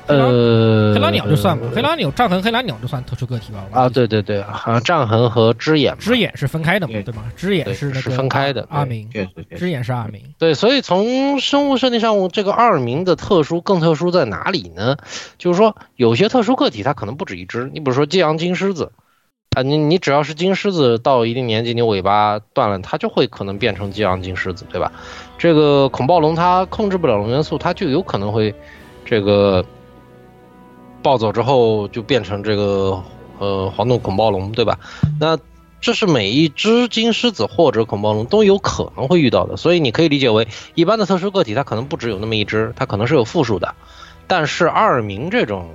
呃，黑蓝鸟就算吧，黑蓝鸟战痕黑蓝鸟就算特殊个体吧。啊，对对对，好像战痕和之眼，之眼是分开的嘛，对吗？之眼是是分开的，二名，之眼是二明。对，所以从生物设定上，这个二名的特殊更特殊在哪里呢？就是说，有些特殊个体它可能不止一只，你比如说激昂金狮子，啊，你你只要是金狮子到一定年纪，你尾巴断了，它就会可能变成激昂金狮子，对吧？这个恐暴龙它控制不了龙元素，它就有可能会这个。暴走之后就变成这个呃黄洞恐暴龙，对吧？那这是每一只金狮子或者恐暴龙都有可能会遇到的，所以你可以理解为一般的特殊个体，它可能不只有那么一只，它可能是有复数的。但是二明这种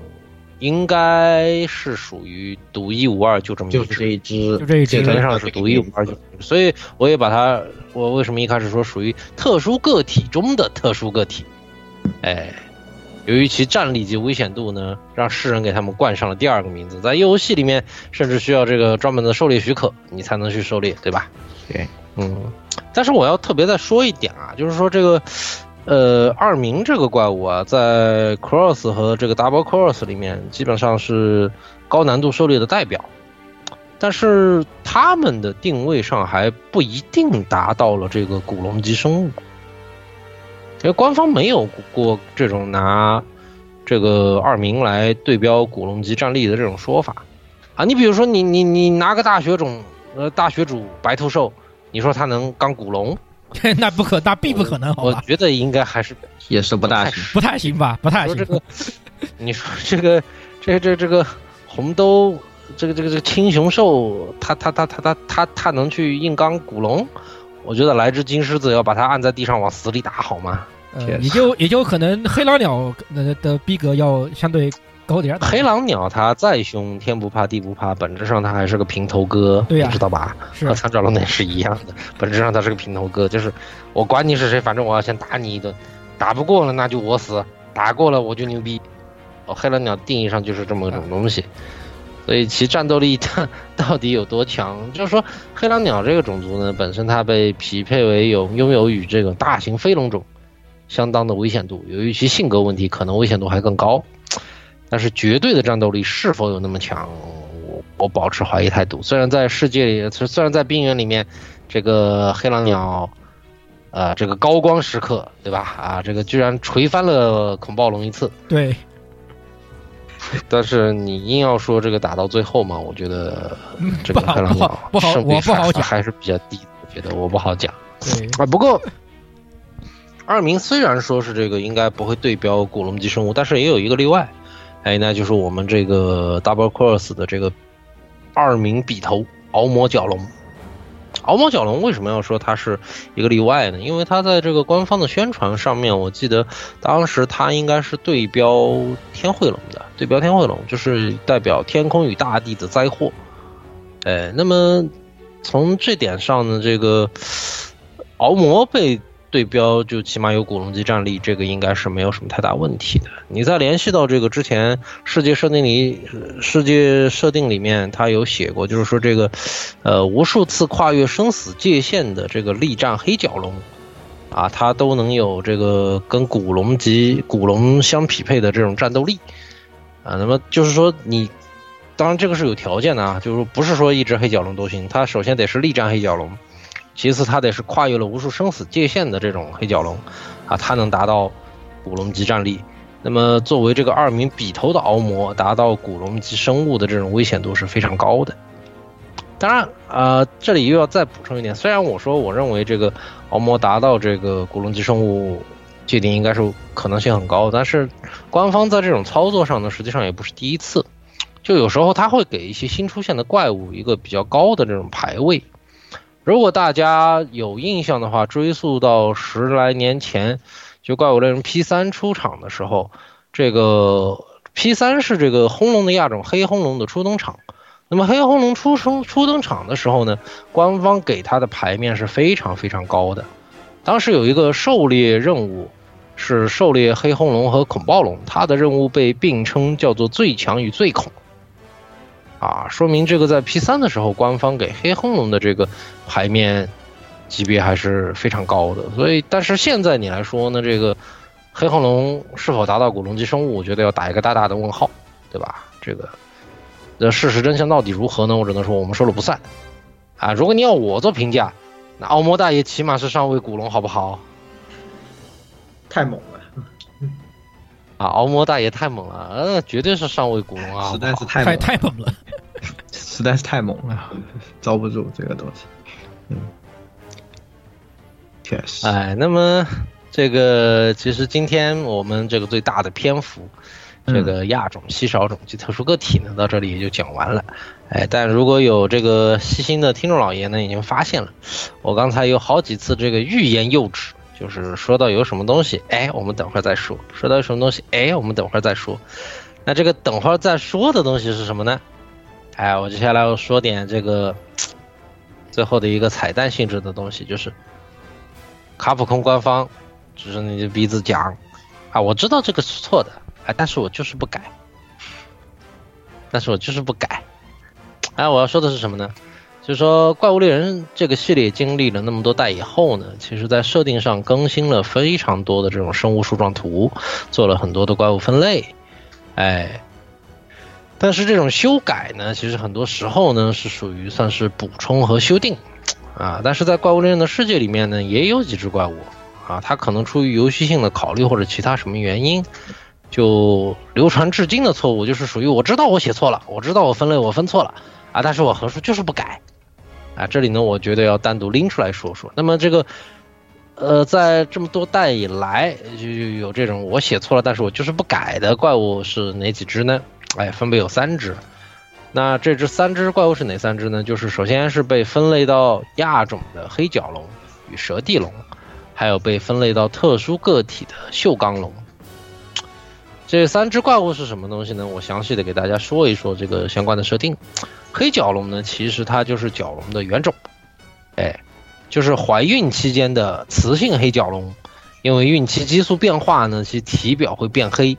应该是属于独一无二，就这么就这一只，就这一只，基本上是独一无二。所以我也把它，我为什么一开始说属于特殊个体中的特殊个体？哎。由于其战力及危险度呢，让世人给他们冠上了第二个名字。在游戏里面，甚至需要这个专门的狩猎许可，你才能去狩猎，对吧？对，嗯。但是我要特别再说一点啊，就是说这个，呃，二明这个怪物啊，在 Cross 和这个 Double Cross 里面，基本上是高难度狩猎的代表，但是他们的定位上还不一定达到了这个古龙级生物。因为官方没有过这种拿这个二名来对标古龙级战力的这种说法啊，你比如说你你你拿个大血种呃大血主白兔兽，你说他能刚古龙？<laughs> 那不可，那必不可能。我觉得应该还是也是不大行，不太行吧？不太行。这个，你说这个这这这个红兜这个这个这个青熊兽，他他他他他他他能去硬刚古龙？我觉得来只金狮子要把它按在地上往死里打好吗？呃，也就也就可能黑狼鸟的的逼格要相对高点。黑狼鸟它再凶，天不怕地不怕，本质上它还是个平头哥，对呀，知道吧？是和三爪龙那是一样的，本质上它是个平头哥，就是我管你是谁，反正我要先打你一顿，打不过了那就我死，打过了我就牛逼。哦，黑狼鸟定义上就是这么一种东西，所以其战斗力它到底有多强？就是说，黑狼鸟这个种族呢，本身它被匹配为有拥有与这个大型飞龙种相当的危险度，由于其性格问题，可能危险度还更高。但是绝对的战斗力是否有那么强，我我保持怀疑态度。虽然在世界里，虽然在冰原里面，这个黑狼鸟，呃，这个高光时刻，对吧？啊，这个居然锤翻了恐暴龙一次。对。但是你硬要说这个打到最后嘛，我觉得这个黑狼鸟不好，我不好讲，还是比较低。我觉得我不好讲。啊，不过。二名虽然说是这个应该不会对标古龙级生物，但是也有一个例外，哎，那就是我们这个 Double Cross 的这个二名笔头敖魔角龙。敖魔角龙为什么要说它是一个例外呢？因为它在这个官方的宣传上面，我记得当时它应该是对标天惠龙的，对标天惠龙就是代表天空与大地的灾祸。哎，那么从这点上呢，这个敖魔被。对标就起码有古龙级战力，这个应该是没有什么太大问题的。你再联系到这个之前世界设定里，世界设定里面他有写过，就是说这个，呃，无数次跨越生死界限的这个力战黑角龙，啊，它都能有这个跟古龙级古龙相匹配的这种战斗力，啊，那么就是说你，当然这个是有条件的啊，就是不是说一只黑角龙都行，它首先得是力战黑角龙。其次，它得是跨越了无数生死界限的这种黑角龙，啊，它能达到古龙级战力。那么，作为这个二名笔头的敖魔，达到古龙级生物的这种危险度是非常高的。当然，呃，这里又要再补充一点，虽然我说我认为这个敖魔达到这个古龙级生物界定应该是可能性很高，但是官方在这种操作上呢，实际上也不是第一次。就有时候他会给一些新出现的怪物一个比较高的这种排位。如果大家有印象的话，追溯到十来年前，就怪物猎人 P 三出场的时候，这个 P 三是这个轰龙的亚种黑轰龙的初登场。那么黑轰龙出生初登场的时候呢，官方给它的牌面是非常非常高的。当时有一个狩猎任务，是狩猎黑轰龙和恐暴龙，它的任务被并称叫做最强与最恐。啊，说明这个在 P 三的时候，官方给黑轰龙的这个牌面级别还是非常高的。所以，但是现在你来说呢，这个黑轰龙是否达到古龙级生物，我觉得要打一个大大的问号，对吧？这个那事实真相到底如何呢？我只能说我们说了不算。啊，如果你要我做评价，那奥摩大爷起码是上位古龙，好不好？太猛了。啊，敖魔大爷太猛了，呃，绝对是上位古龙啊，实在是太太太猛了，<laughs> 实在是太猛了，遭不住这个东西。嗯，确实。哎，那么这个其实今天我们这个最大的篇幅，这个亚种、稀少种及特殊个体呢，到这里也就讲完了。哎，但如果有这个细心的听众老爷呢，已经发现了，我刚才有好几次这个欲言又止。就是说到有什么东西，哎，我们等会儿再说；说到有什么东西，哎，我们等会儿再说。那这个等会儿再说的东西是什么呢？哎，我接下来要说点这个最后的一个彩蛋性质的东西，就是卡普空官方指着你的鼻子讲啊，我知道这个是错的，哎，但是我就是不改，但是我就是不改。哎，我要说的是什么呢？就是说，怪物猎人这个系列经历了那么多代以后呢，其实在设定上更新了非常多的这种生物树状图，做了很多的怪物分类，哎，但是这种修改呢，其实很多时候呢是属于算是补充和修订，啊，但是在怪物猎人的世界里面呢，也有几只怪物，啊，它可能出于游戏性的考虑或者其他什么原因，就流传至今的错误，就是属于我知道我写错了，我知道我分类我分错了，啊，但是我横竖就是不改。啊，这里呢，我觉得要单独拎出来说说。那么这个，呃，在这么多代以来，就有这种我写错了，但是我就是不改的怪物是哪几只呢？哎，分别有三只。那这只三只怪物是哪三只呢？就是首先是被分类到亚种的黑角龙与蛇地龙，还有被分类到特殊个体的锈钢龙。这三只怪物是什么东西呢？我详细的给大家说一说这个相关的设定。黑角龙呢，其实它就是角龙的原种，哎，就是怀孕期间的雌性黑角龙，因为孕期激素变化呢，其体表会变黑，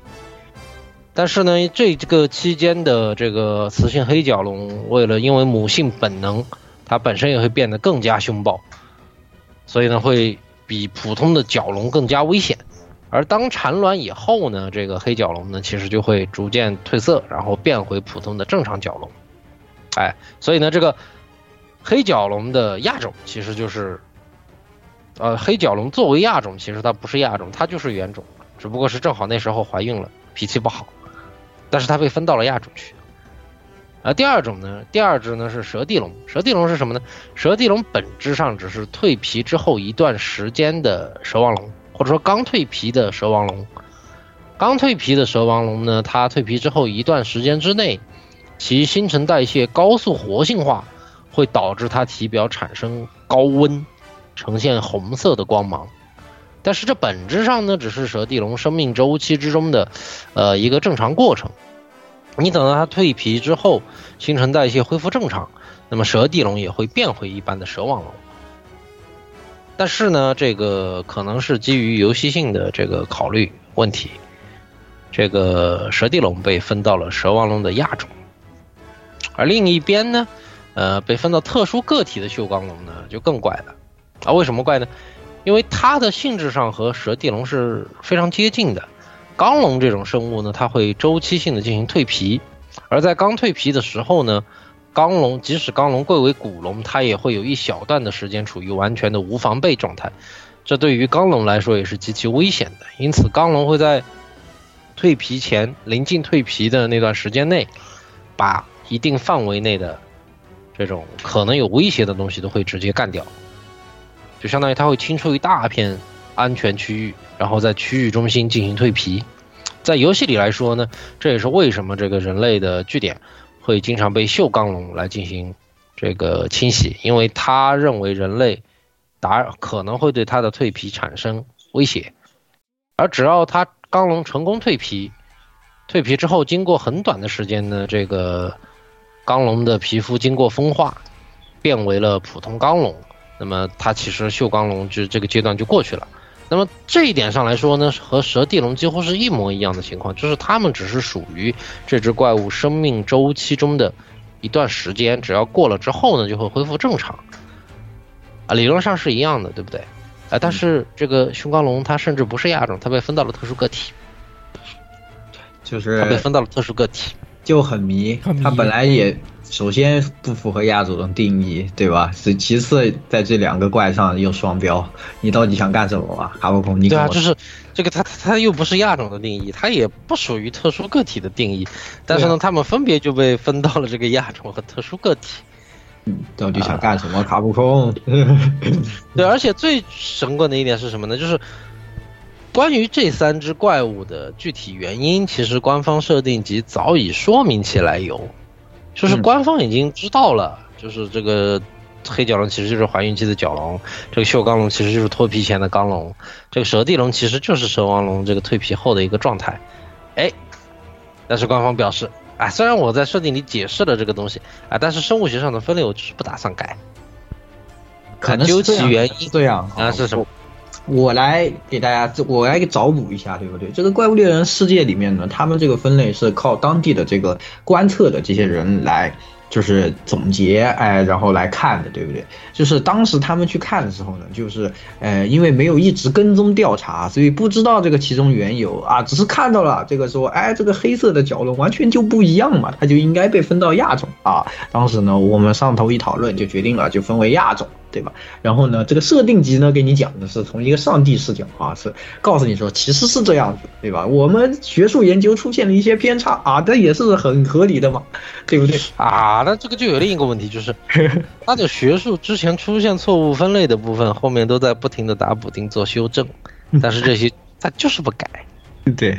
但是呢，这这个期间的这个雌性黑角龙，为了因为母性本能，它本身也会变得更加凶暴，所以呢，会比普通的角龙更加危险。而当产卵以后呢，这个黑角龙呢，其实就会逐渐褪色，然后变回普通的正常角龙。哎，所以呢，这个黑角龙的亚种其实就是，呃，黑角龙作为亚种，其实它不是亚种，它就是原种，只不过是正好那时候怀孕了，脾气不好。但是它被分到了亚种去，而第二种呢，第二只呢是蛇地龙。蛇地龙是什么呢？蛇地龙本质上只是蜕皮之后一段时间的蛇王龙，或者说刚蜕皮的蛇王龙。刚蜕皮的蛇王龙呢，它蜕皮之后一段时间之内，其新陈代谢高速活性化，会导致它体表产生高温，呈现红色的光芒。但是这本质上呢，只是蛇地龙生命周期之中的，呃，一个正常过程。你等到它蜕皮之后，新陈代谢恢复正常，那么蛇地龙也会变回一般的蛇王龙。但是呢，这个可能是基于游戏性的这个考虑问题，这个蛇地龙被分到了蛇王龙的亚种，而另一边呢，呃，被分到特殊个体的锈钢龙呢，就更怪了。啊，为什么怪呢？因为它的性质上和蛇地龙是非常接近的，刚龙这种生物呢，它会周期性的进行蜕皮，而在刚蜕皮的时候呢，钢龙即使钢龙贵为古龙，它也会有一小段的时间处于完全的无防备状态，这对于钢龙来说也是极其危险的。因此，钢龙会在蜕皮前临近蜕皮的那段时间内，把一定范围内的这种可能有威胁的东西都会直接干掉。就相当于它会清出一大片安全区域，然后在区域中心进行蜕皮。在游戏里来说呢，这也是为什么这个人类的据点会经常被锈钢龙来进行这个清洗，因为他认为人类打可能会对他的蜕皮产生威胁。而只要它钢龙成功蜕皮，蜕皮之后经过很短的时间呢，这个钢龙的皮肤经过风化，变为了普通钢龙。那么它其实锈钢龙就这个阶段就过去了。那么这一点上来说呢，和蛇地龙几乎是一模一样的情况，就是它们只是属于这只怪物生命周期中的一段时间，只要过了之后呢，就会恢复正常。啊，理论上是一样的，对不对？啊，但是这个凶刚龙它甚至不是亚种，它被分到了特殊个体，就是它被分到了特殊个体，就很迷。它本来也。首先不符合亚种的定义，对吧？是其次，在这两个怪上又双标，你到底想干什么啊？卡布空，你对啊，就是这个，它它又不是亚种的定义，它也不属于特殊个体的定义，但是呢，他们分别就被分到了这个亚种和特殊个体。嗯，到底想干什么？卡布空？<laughs> 对，而且最神棍的一点是什么呢？就是关于这三只怪物的具体原因，其实官方设定集早已说明其来由。就是官方已经知道了，就是这个黑角龙其实就是怀孕期的角龙，这个锈钢龙其实就是脱皮前的钢龙，这个蛇地龙其实就是蛇王龙这个蜕皮后的一个状态，哎，但是官方表示，啊，虽然我在设定里解释了这个东西，啊，但是生物学上的分类我就是不打算改，可能究其原因，对呀啊是什么？我来给大家，我来给找补一下，对不对？这个怪物猎人世界里面呢，他们这个分类是靠当地的这个观测的这些人来。就是总结，哎，然后来看的，对不对？就是当时他们去看的时候呢，就是，呃，因为没有一直跟踪调查，所以不知道这个其中缘由啊，只是看到了这个说，哎，这个黑色的角龙完全就不一样嘛，它就应该被分到亚种啊。当时呢，我们上头一讨论就决定了，就分为亚种，对吧？然后呢，这个设定集呢，给你讲的是从一个上帝视角啊，是告诉你说其实是这样子，对吧？我们学术研究出现了一些偏差啊，这也是很合理的嘛，对不对啊？啊，那这个就有另一个问题，就是 <laughs> 它的学术之前出现错误分类的部分，后面都在不停的打补丁做修正，但是这些它就是不改，<laughs> 对，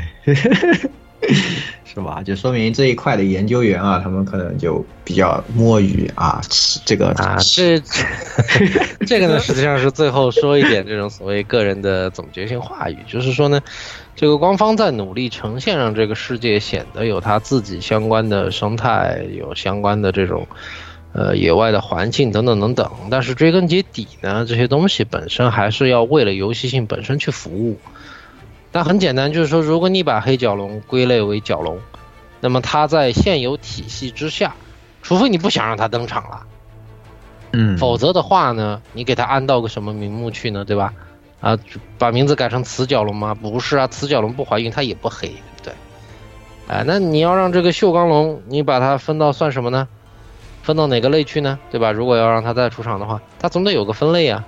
是吧？就说明这一块的研究员啊，他们可能就比较摸鱼啊，这个啊，这 <laughs> 这个呢，实际上是最后说一点这种所谓个人的总结性话语，就是说呢。这个官方在努力呈现，让这个世界显得有它自己相关的生态，有相关的这种，呃，野外的环境等等等等。但是追根结底呢，这些东西本身还是要为了游戏性本身去服务。那很简单，就是说，如果你把黑角龙归类为角龙，那么它在现有体系之下，除非你不想让它登场了，嗯，否则的话呢，你给它安到个什么名目去呢？对吧？啊，把名字改成雌角龙吗？不是啊，雌角龙不怀孕，它也不黑，对不对？哎，那你要让这个锈钢龙，你把它分到算什么呢？分到哪个类去呢？对吧？如果要让它再出场的话，它总得有个分类啊。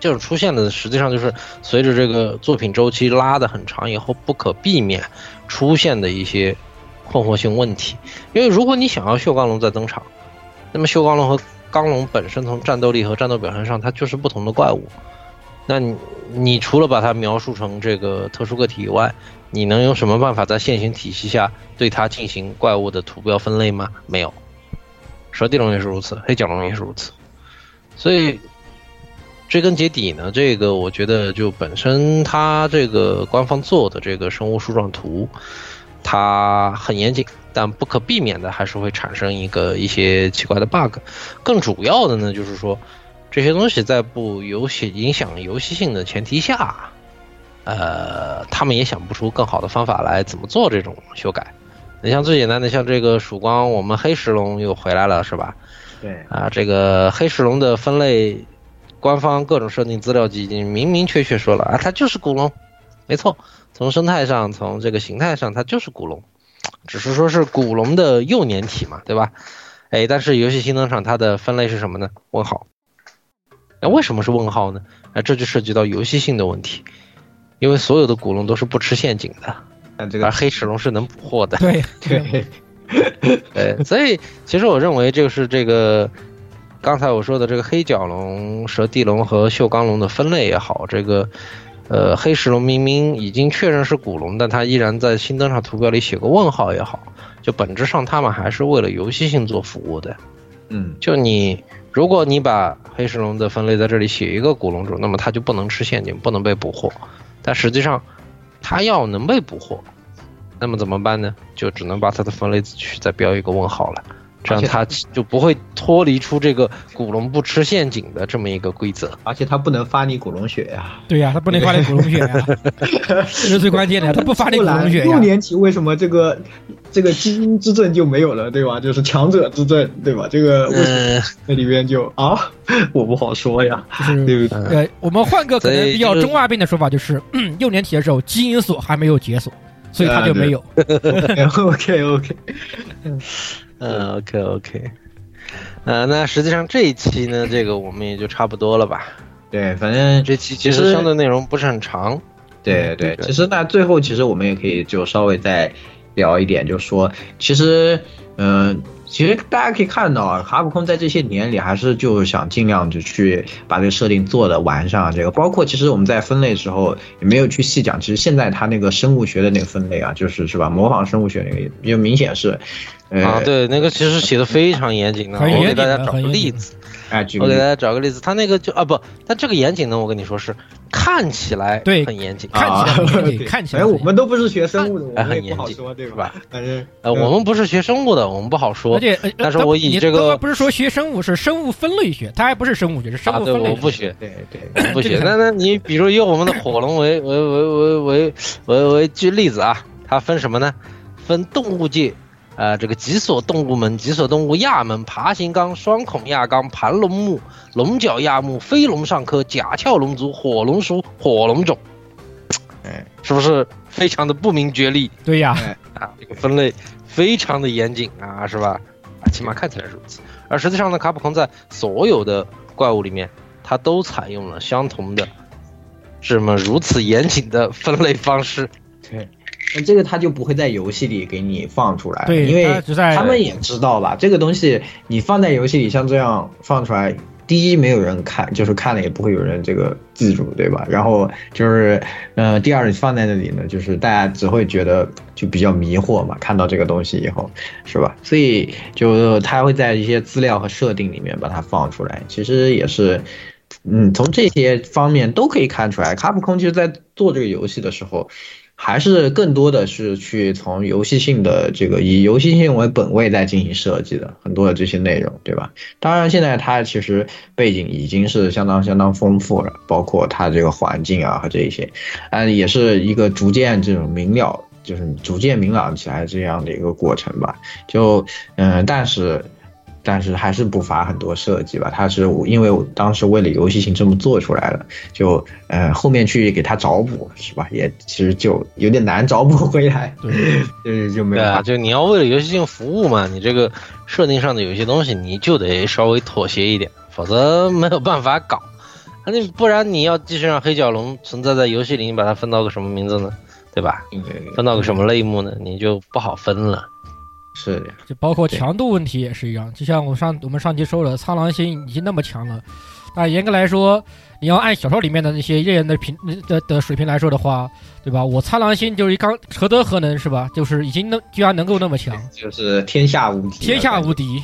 就是出现的，实际上就是随着这个作品周期拉得很长以后，不可避免出现的一些困惑性问题。因为如果你想要锈钢龙再登场，那么锈钢龙和钢龙本身从战斗力和战斗表现上，它就是不同的怪物。那你你除了把它描述成这个特殊个体以外，你能有什么办法在现行体系下对它进行怪物的图标分类吗？没有。蛇地龙也是如此，黑角龙也是如此。所以追根结底呢，这个我觉得就本身它这个官方做的这个生物树状图，它很严谨，但不可避免的还是会产生一个一些奇怪的 bug。更主要的呢，就是说这些东西在不游戏影响游戏性的前提下，呃，他们也想不出更好的方法来怎么做这种修改。你像最简单的，像这个曙光，我们黑石龙又回来了，是吧？对啊，这个黑石龙的分类，官方各种设定资料集已经明明确确说了啊，它就是古龙，没错，从生态上，从这个形态上，它就是古龙，只是说是古龙的幼年体嘛，对吧？哎，但是游戏新登场它的分类是什么呢？问号。那为什么是问号呢？啊，这就涉及到游戏性的问题，因为所有的古龙都是不吃陷阱的。而黑齿龙是能捕获的，对对 <laughs> 对，所以其实我认为就是这个刚才我说的这个黑角龙、蛇地龙和锈钢龙的分类也好，这个呃黑石龙明明已经确认是古龙，但它依然在新登场图标里写个问号也好，就本质上他们还是为了游戏性做服务的。嗯，就你如果你把黑石龙的分类在这里写一个古龙种，那么它就不能吃陷阱，不能被捕获，但实际上。它要能被捕获，那么怎么办呢？就只能把它的分类子区再标一个问号了，这样他就不会脱离出这个古龙不吃陷阱的这么一个规则。而且他不能发你古龙血呀。对呀，他不能发你古龙血呀，<laughs> 这是最关键的。他不发你古龙血呀。六年级为什么这个这个基因之证就没有了，对吧？就是强者之证，对吧？这个那里边就啊，我不好说呀。<laughs> 对不对？呃，我们换个可能比较中二病的说法，就是幼年体的时候基因锁还没有解锁，所以他就没有。<laughs> OK OK，嗯 OK OK，呃，那实际上这一期呢，这个我们也就差不多了吧？对，反正这期其实相对内容不是很长。对对，其实那最后其实我们也可以就稍微再聊一点，就是说，其实，嗯。其实大家可以看到啊，哈普空在这些年里还是就想尽量就去把这个设定做的完善。这个包括其实我们在分类时候也没有去细讲。其实现在它那个生物学的那个分类啊，就是是吧？模仿生物学那个，就明显是，啊，对，那个其实写的非常严谨的。我给大家找个例子，哎，我给大家找个例子。他那个就啊不，他这个严谨呢，我跟你说是看起来对很严谨，看起来很严谨，<laughs> 看起来。哎，我们都不是学生物的，我很严谨，说对吧？反正呃，我们不是学生物的，我们不好说。而且，但是我以这个不是说学生物，是生物分类学，它还不是生物学，是生物分类学。我不学，对对，不学。那那你比如以我们的火龙为为为为为为为举例子啊，它分什么呢？分动物界。呃，这个脊索动物门、脊索动物亚门、爬行纲、双孔亚纲、盘龙目、龙角亚目、飞龙上科、甲壳龙族、火龙属、火龙种，哎，<tsk> 是不是非常的不明觉厉？对呀，啊，这个分类非常的严谨啊，是吧？啊，起码看起来如此。而实际上呢，卡普空在所有的怪物里面，它都采用了相同的这么如此严谨的分类方式。对。那这个他就不会在游戏里给你放出来，对，因为他们也知道吧，这个东西你放在游戏里像这样放出来，第一没有人看，就是看了也不会有人这个记住，对吧？然后就是，呃，第二放在那里呢，就是大家只会觉得就比较迷惑嘛，看到这个东西以后，是吧？所以就他会在一些资料和设定里面把它放出来，其实也是，嗯，从这些方面都可以看出来，卡普空其实在做这个游戏的时候。还是更多的是去从游戏性的这个以游戏性为本位在进行设计的很多的这些内容，对吧？当然，现在它其实背景已经是相当相当丰富了，包括它这个环境啊和这一些，嗯，也是一个逐渐这种明了，就是逐渐明朗起来这样的一个过程吧。就嗯，但是。但是还是不乏很多设计吧，它是因为我当时为了游戏性这么做出来了，就呃后面去给它找补是吧？也其实就有点难找补回来，对，<laughs> 就是就没有啊，就你要为了游戏性服务嘛，你这个设定上的有些东西你就得稍微妥协一点，否则没有办法搞。那不然你要继续让黑角龙存在在游戏里，你把它分到个什么名字呢？对吧？分到个什么类目呢？你就不好分了。是的，就包括强度问题也是一样。就像我上我们上期说了，苍狼星已经那么强了，但严格来说，你要按小说里面的那些猎人的平的的水平来说的话，对吧？我苍狼星就是一刚何德何能是吧？就是已经能居然能够那么强，就是天下无敌，天下无敌。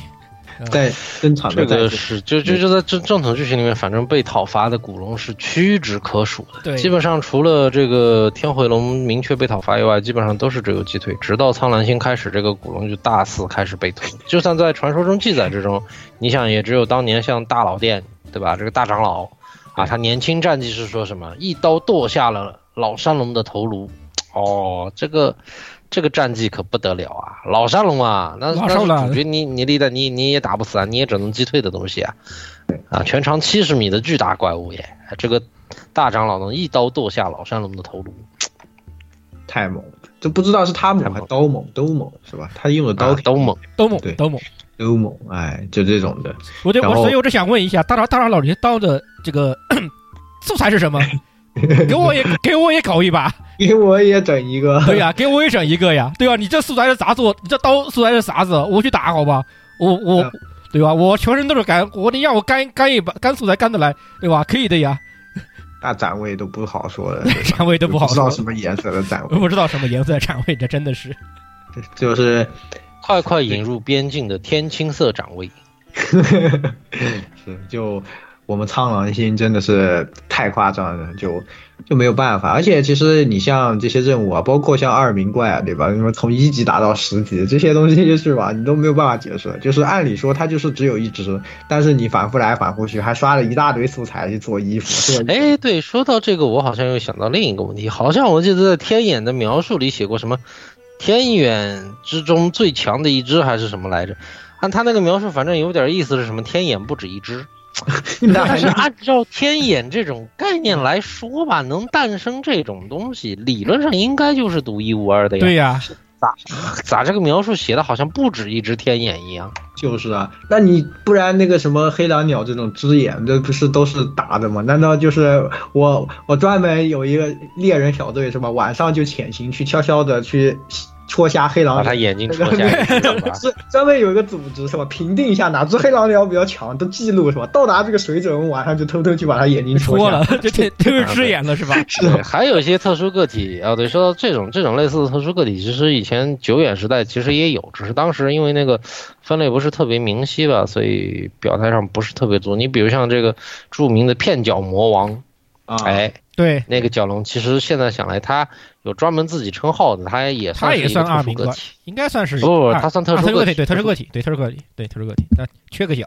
在登场的这个是就就就在正正统剧情里面，反正被讨伐的古龙是屈指可数的。对，基本上除了这个天回龙明确被讨伐以外，基本上都是只有击退。直到苍蓝星开始，这个古龙就大肆开始被屠。就算在传说中记载之中，你想也只有当年像大老殿，对吧？这个大长老啊，他年轻战绩是说什么一刀剁下了老山龙的头颅。哦，这个。这个战绩可不得了啊！老山龙啊，那那是主角，你你立的你你也打不死啊，你也只能击退的东西啊，啊，全长七十米的巨大怪物耶！这个大长老能一刀剁下老山龙的头颅，太猛了！这不知道是他猛还是刀猛，都猛是吧？他用的刀都猛，都猛，对，都猛，都猛！哎，就这种的。我就我所以我就想问一下，大长大长老，你刀的这个 <coughs> 素材是什么？<laughs> 给我也给我也搞一把。给我也整一个，对呀，给我也整一个呀，对吧？你这素材是咋做？你这刀素材是啥子？我去打好吧？我我，对吧？我全身都是干，我你让我干干一把，干素材干得来，对吧？可以的呀。<laughs> 那展位都不好说的，<laughs> 展位都不好说。不知道什么颜色的展位，不知道什么颜色的展位，这真的是，就是快快引入边境的天青色展位。是就。我们苍狼星真的是太夸张了，就就没有办法。而且其实你像这些任务啊，包括像二名怪啊，对吧？什么从一级打到十级这些东西就是吧？<laughs> 你都没有办法解释。就是按理说它就是只有一只，但是你反复来反复去，还刷了一大堆素材去做衣服。<laughs> 哎，对，说到这个，我好像又想到另一个问题，好像我记得在天眼的描述里写过什么天眼之中最强的一只还是什么来着？按他那个描述，反正有点意思是什么天眼不止一只。<laughs> 但是按照天眼这种概念来说吧，能诞生这种东西，理论上应该就是独一无二的呀。对呀，咋咋这个描述写的好像不止一只天眼一样？就是啊，那你不然那个什么黑狼鸟这种只眼，这不是都是打的吗？难道就是我我专门有一个猎人小队是吧？晚上就潜行去悄悄的去。戳瞎黑狼，把他眼睛戳瞎，是 <laughs> 专门有一个组织是吧？评定一下哪只黑狼鸟比较强，都记录是吧？到达这个水准，晚上就偷偷去把他眼睛戳了，<laughs> 就 <laughs> 就是吃眼了是吧？是。还有一些特殊个体啊，对，说到这种这种类似的特殊个体，其实以前久远时代其实也有，只是当时因为那个分类不是特别明晰吧，所以表态上不是特别足。你比如像这个著名的片脚魔王，哎。对，那个角龙其实现在想来，他有专门自己称号的，他也他也算二名个体，应该算是不，他算特殊个体，对，特殊个体，对，特殊个体，对，特殊个体，但缺个角。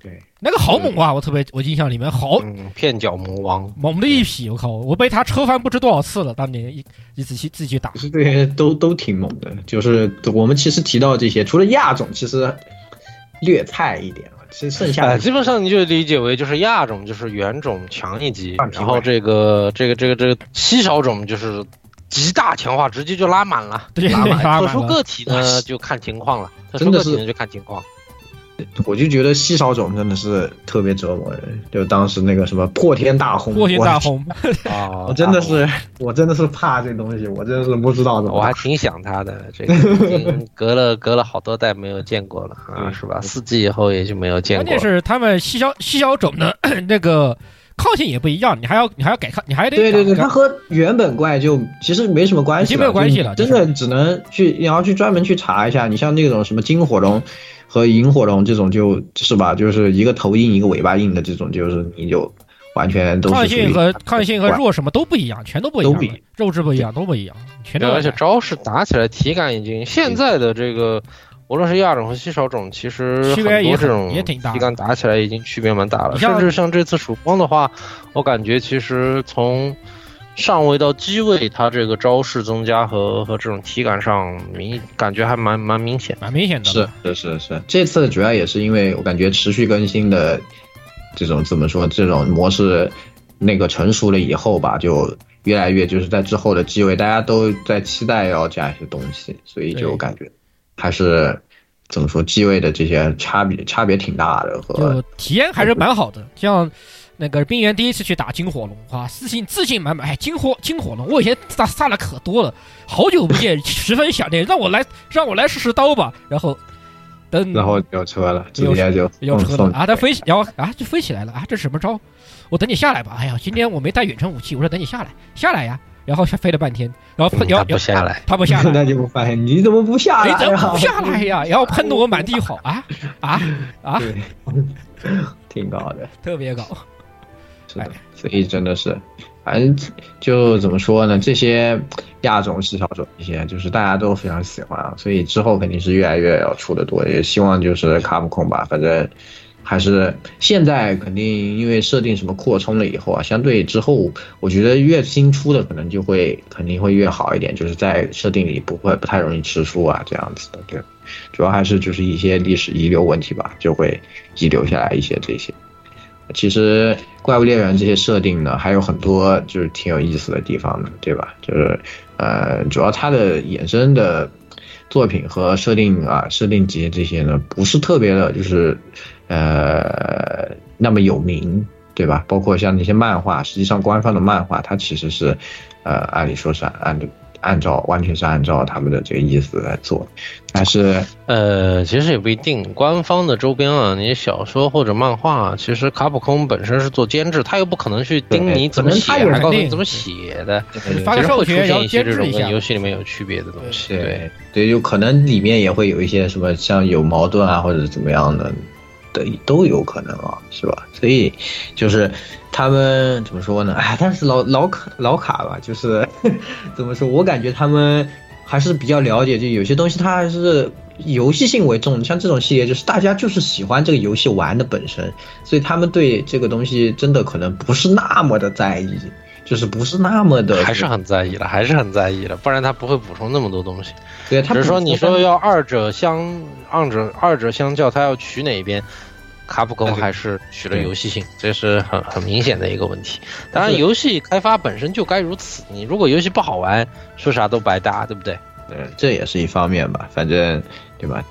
对，那个好猛啊！我特别，我印象里面好片角魔王，猛的一匹，我靠，我被他车翻不知多少次了。当年一一仔细自己去打，对，都都挺猛的。就是我们其实提到这些，除了亚种，其实略菜一点。其实 <laughs> 剩下，基本上你就理解为就是亚种就是原种强一级，然后这个这个这个这个稀少种就是极大强化，直接就拉满了。拉满。<laughs> 特殊个体呢就看情况了，特殊个体呢就看情况。我就觉得稀少种真的是特别折磨人，就当时那个什么破天大轰，破天大轰 <laughs> 啊！我真的是，我真的是怕这东西，我真的是不知道怎么。我还挺想他的，<laughs> 这个已经隔了隔了好多代没有见过了啊，是吧？四季以后也就没有见过。关键是他们稀少稀少种的 <clears throat> 那个抗性也不一样，你还要你还要改抗，你还得对对对，它和原本怪就其实没什么关系，已经没有关系了，真的只能去你要去专门去查一下，你像那种什么金火龙。和萤火龙这种就是吧，就是一个头硬一个尾巴硬的这种，就是你就完全都是抗属性和抗性和弱什么都不一样，全都不一样都不一样，肉质不一样，都不一样，全都，而且招式打起来体感已经现在的这个，无论是亚种和稀少种，其实区别也很很多这种也挺大体感打起来已经区别蛮大了。甚至像这次曙光的话，我感觉其实从上位到机位，它这个招式增加和和这种体感上明感觉还蛮蛮明显，蛮明显的。是是是是，这次主要也是因为我感觉持续更新的这种怎么说，这种模式那个成熟了以后吧，就越来越就是在之后的机位，大家都在期待要加一些东西，所以就感觉还是怎么说机位的这些差别差别挺大的和就体验还是蛮好的。像那个冰原第一次去打金火龙，啊，自信自信满满，哎，金火金火龙，我以前杀杀了可多了，好久不见，十分想念，让我来让我来试试刀吧。然后等然后有车了，直接就有车送了啊，它飞起，然后啊就飞起来了啊，这是什么招？我等你下来吧。哎呀，今天我没带远程武器，我说等你下来，下来呀。然后飞了半天，然后喷，然后他不下来，他不下来，<laughs> 那就不发现你怎么不下来？你怎么不下来呀？然后 <laughs> 喷的我满地跑啊啊啊！挺高的，特别高。是的，所以真的是，反正就怎么说呢？这些亚种、稀少种一些，就是大家都非常喜欢啊，所以之后肯定是越来越要出的多，也希望就是卡普空吧，反正还是现在肯定因为设定什么扩充了以后啊，相对之后，我觉得越新出的可能就会肯定会越好一点，就是在设定里不会不太容易吃书啊这样子的，对，主要还是就是一些历史遗留问题吧，就会遗留下来一些这些。其实怪物猎人这些设定呢，还有很多就是挺有意思的地方的，对吧？就是呃，主要它的衍生的作品和设定啊、设定集这些呢，不是特别的，就是呃那么有名，对吧？包括像那些漫画，实际上官方的漫画它其实是呃，按理说是按按照完全是按照他们的这个意思来做，但是呃，其实也不一定。官方的周边啊，你小说或者漫画，其实卡普空本身是做监制，他又不可能去盯你怎么写，还告诉你怎么写的。发个授权，然后一些这种监制一下跟游戏里面有区别的东西。对对，有可能里面也会有一些什么像有矛盾啊，或者怎么样的的都有可能啊，是吧？所以就是他们怎么说呢？哎，但是老老卡老卡吧，就是 <laughs> 怎么说？我感觉他们还是比较了解，就有些东西它还是游戏性为重。像这种系列，就是大家就是喜欢这个游戏玩的本身，所以他们对这个东西真的可能不是那么的在意。就是不是那么的，还是很在意的，还是很在意的，不然他不会补充那么多东西。对，他只是说你说要二者相二者二者相较，他要取哪一边？卡普空还是取了游戏性，这是很很明显的一个问题。当然，游戏开发本身就该如此。你如果游戏不好玩，说啥都白搭，对不对？嗯，这也是一方面吧。反正对吧？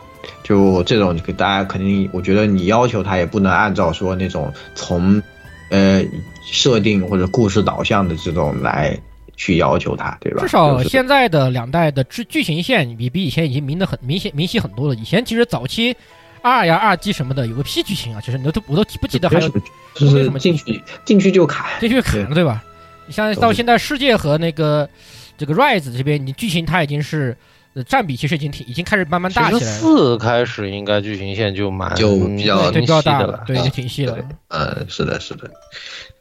就这种，大家肯定，我觉得你要求他也不能按照说那种从呃设定或者故事导向的这种来去要求他，对吧？至少现在的两代的剧剧情线比比以前已经明的很明显明晰很多了。以前其实早期二呀二 G 什么的有个屁剧情啊，其实你都我都不记得还有就是进去进去就卡，进去砍了，对吧？你像到现在世界和那个这个 Rise 这边，你剧情它已经是。占比其实已经挺已经开始慢慢大起来了。四开始应该剧情线就蛮就比较对比较大了，对，就挺细了。嗯，是的，是的。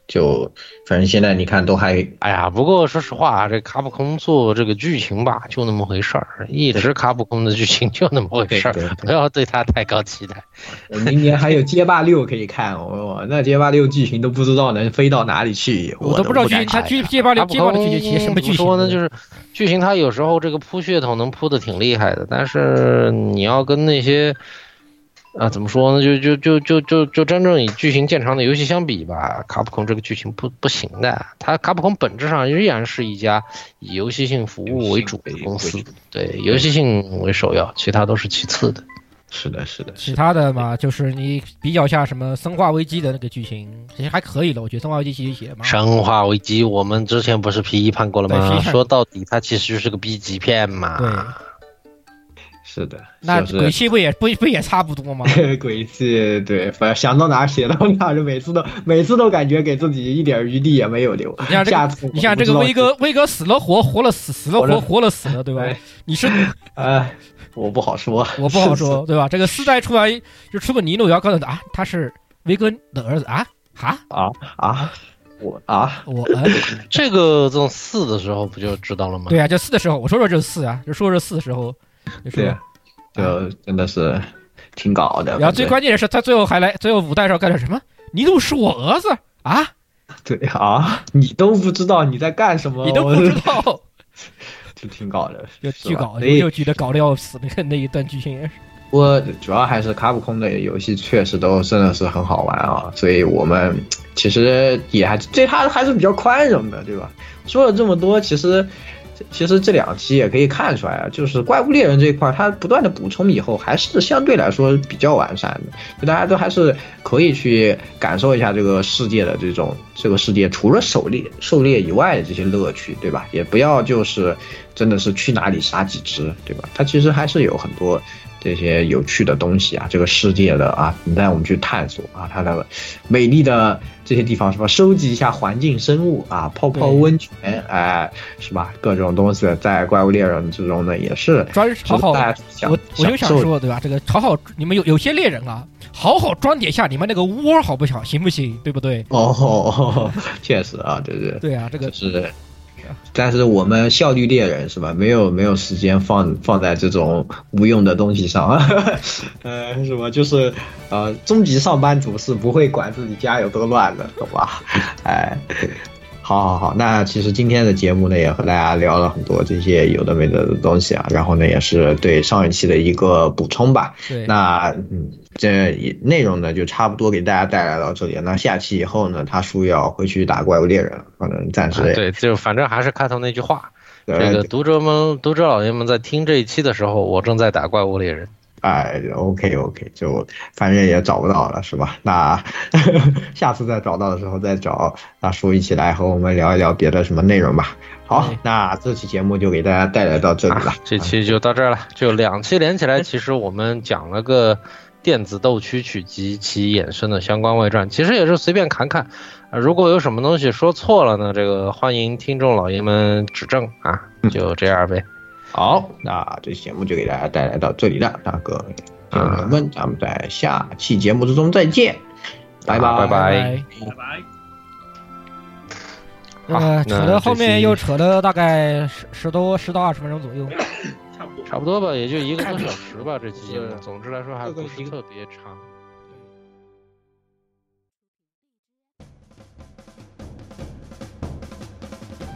就反正现在你看都还，哎呀，不过说实话，这卡普空做这个剧情吧，就那么回事儿，一直卡普空的剧情就那么回事儿，不要对他太高期待。明年还有街霸六可以看，我那街霸六剧情都不知道能飞到哪里去，我都不知道剧情，他剧街霸六街霸的剧情什么剧情说呢？就是剧情，他有时候这个铺噱头能铺的挺厉害的，但是你要跟那些。啊，怎么说呢？就就就就就就真正以剧情见长的游戏相比吧，卡普空这个剧情不不行的。它卡普空本质上依然是一家以游戏性服务为主的公司，对游戏性为首要，其他都是其次的。<laughs> 是的，是的。其他的嘛，就是你比较下什么《生化危机》的那个剧情，其实还可以了。我觉得《生化危机》其实写的蛮。生化危机我们之前不是批判过了吗？说到底，它其实就是个 B 级片嘛。对。是的，那鬼泣不也不不也差不多吗？<laughs> 鬼泣对，反正想到哪写到哪，就每次都每次都感觉给自己一点余地也没有留。你像这个，你像这个威哥，威哥死了活，活了死，死了活，活了死了，对吧？你是哎，我不好说，我不好 <laughs> 说，对吧？这个四代出来就出个尼诺，要告诉他啊，他是威哥的儿子啊，哈啊啊！我啊，我这个从四的时候不就知道了吗？对啊，就四的时候，我说说这四啊，就说说四的时候，对呀，就真的是挺搞的。然后最关键的是，他最后还来，最后五代时候干了什么？尼禄是我儿子啊！对啊，你都不知道你在干什么，你都不知道，<laughs> 就挺搞的，<laughs> 就巨搞，又觉得搞的要死，那个那一段剧情也是。我主要还是卡普空的游戏确实都真的是很好玩啊，所以我们其实也还对他还是比较宽容的，对吧？说了这么多，其实其实这两期也可以看出来啊，就是怪物猎人这一块，它不断的补充以后，还是相对来说比较完善的，就大家都还是可以去感受一下这个世界的这种这个世界除了狩猎狩猎以外的这些乐趣，对吧？也不要就是真的是去哪里杀几只，对吧？它其实还是有很多。这些有趣的东西啊，这个世界的啊，等待我们去探索啊，它的美丽的这些地方是吧？收集一下环境生物啊，泡泡温泉，哎，是吧？各种东西在怪物猎人之中呢，也是专好好。我我就想说，对吧？这个好好，你们有有些猎人啊，好好装点下你们那个窝，好不好？行不行？对不对？哦，<laughs> 确实啊，对对对啊，这个是。但是我们效率猎人是吧？没有没有时间放放在这种无用的东西上，<laughs> 呃，什么就是呃，终极上班族是不会管自己家有多乱的，懂吧？哎。好，好，好，那其实今天的节目呢，也和大家聊了很多这些有的没的的东西啊，然后呢，也是对上一期的一个补充吧。对，那嗯，这内容呢，就差不多给大家带来到这里。那下期以后呢，他叔要回去打怪物猎人了，可能暂时对，就反正还是开头那句话，这个读者们、读者老爷们在听这一期的时候，我正在打怪物猎人。哎，OK OK，就反正也找不到了，是吧？那 <laughs> 下次再找到的时候再找大叔一起来和我们聊一聊别的什么内容吧。好，那这期节目就给大家带来到这里了，这期就到这儿了，就两期连起来，其实我们讲了个电子斗蛐蛐及其衍生的相关外传，其实也是随便侃侃。如果有什么东西说错了呢，这个欢迎听众老爷们指正啊，就这样呗。好，那这节目就给大家带来到这里了，大哥朋友们，咱们在下期节目之中再见，拜拜。拜拜。拜拜。呃，扯到后面又扯了大概十十多十到二十分钟左右，差不多。差不多吧，也就一个多小时吧，这期节目，总之来说还不是特别长。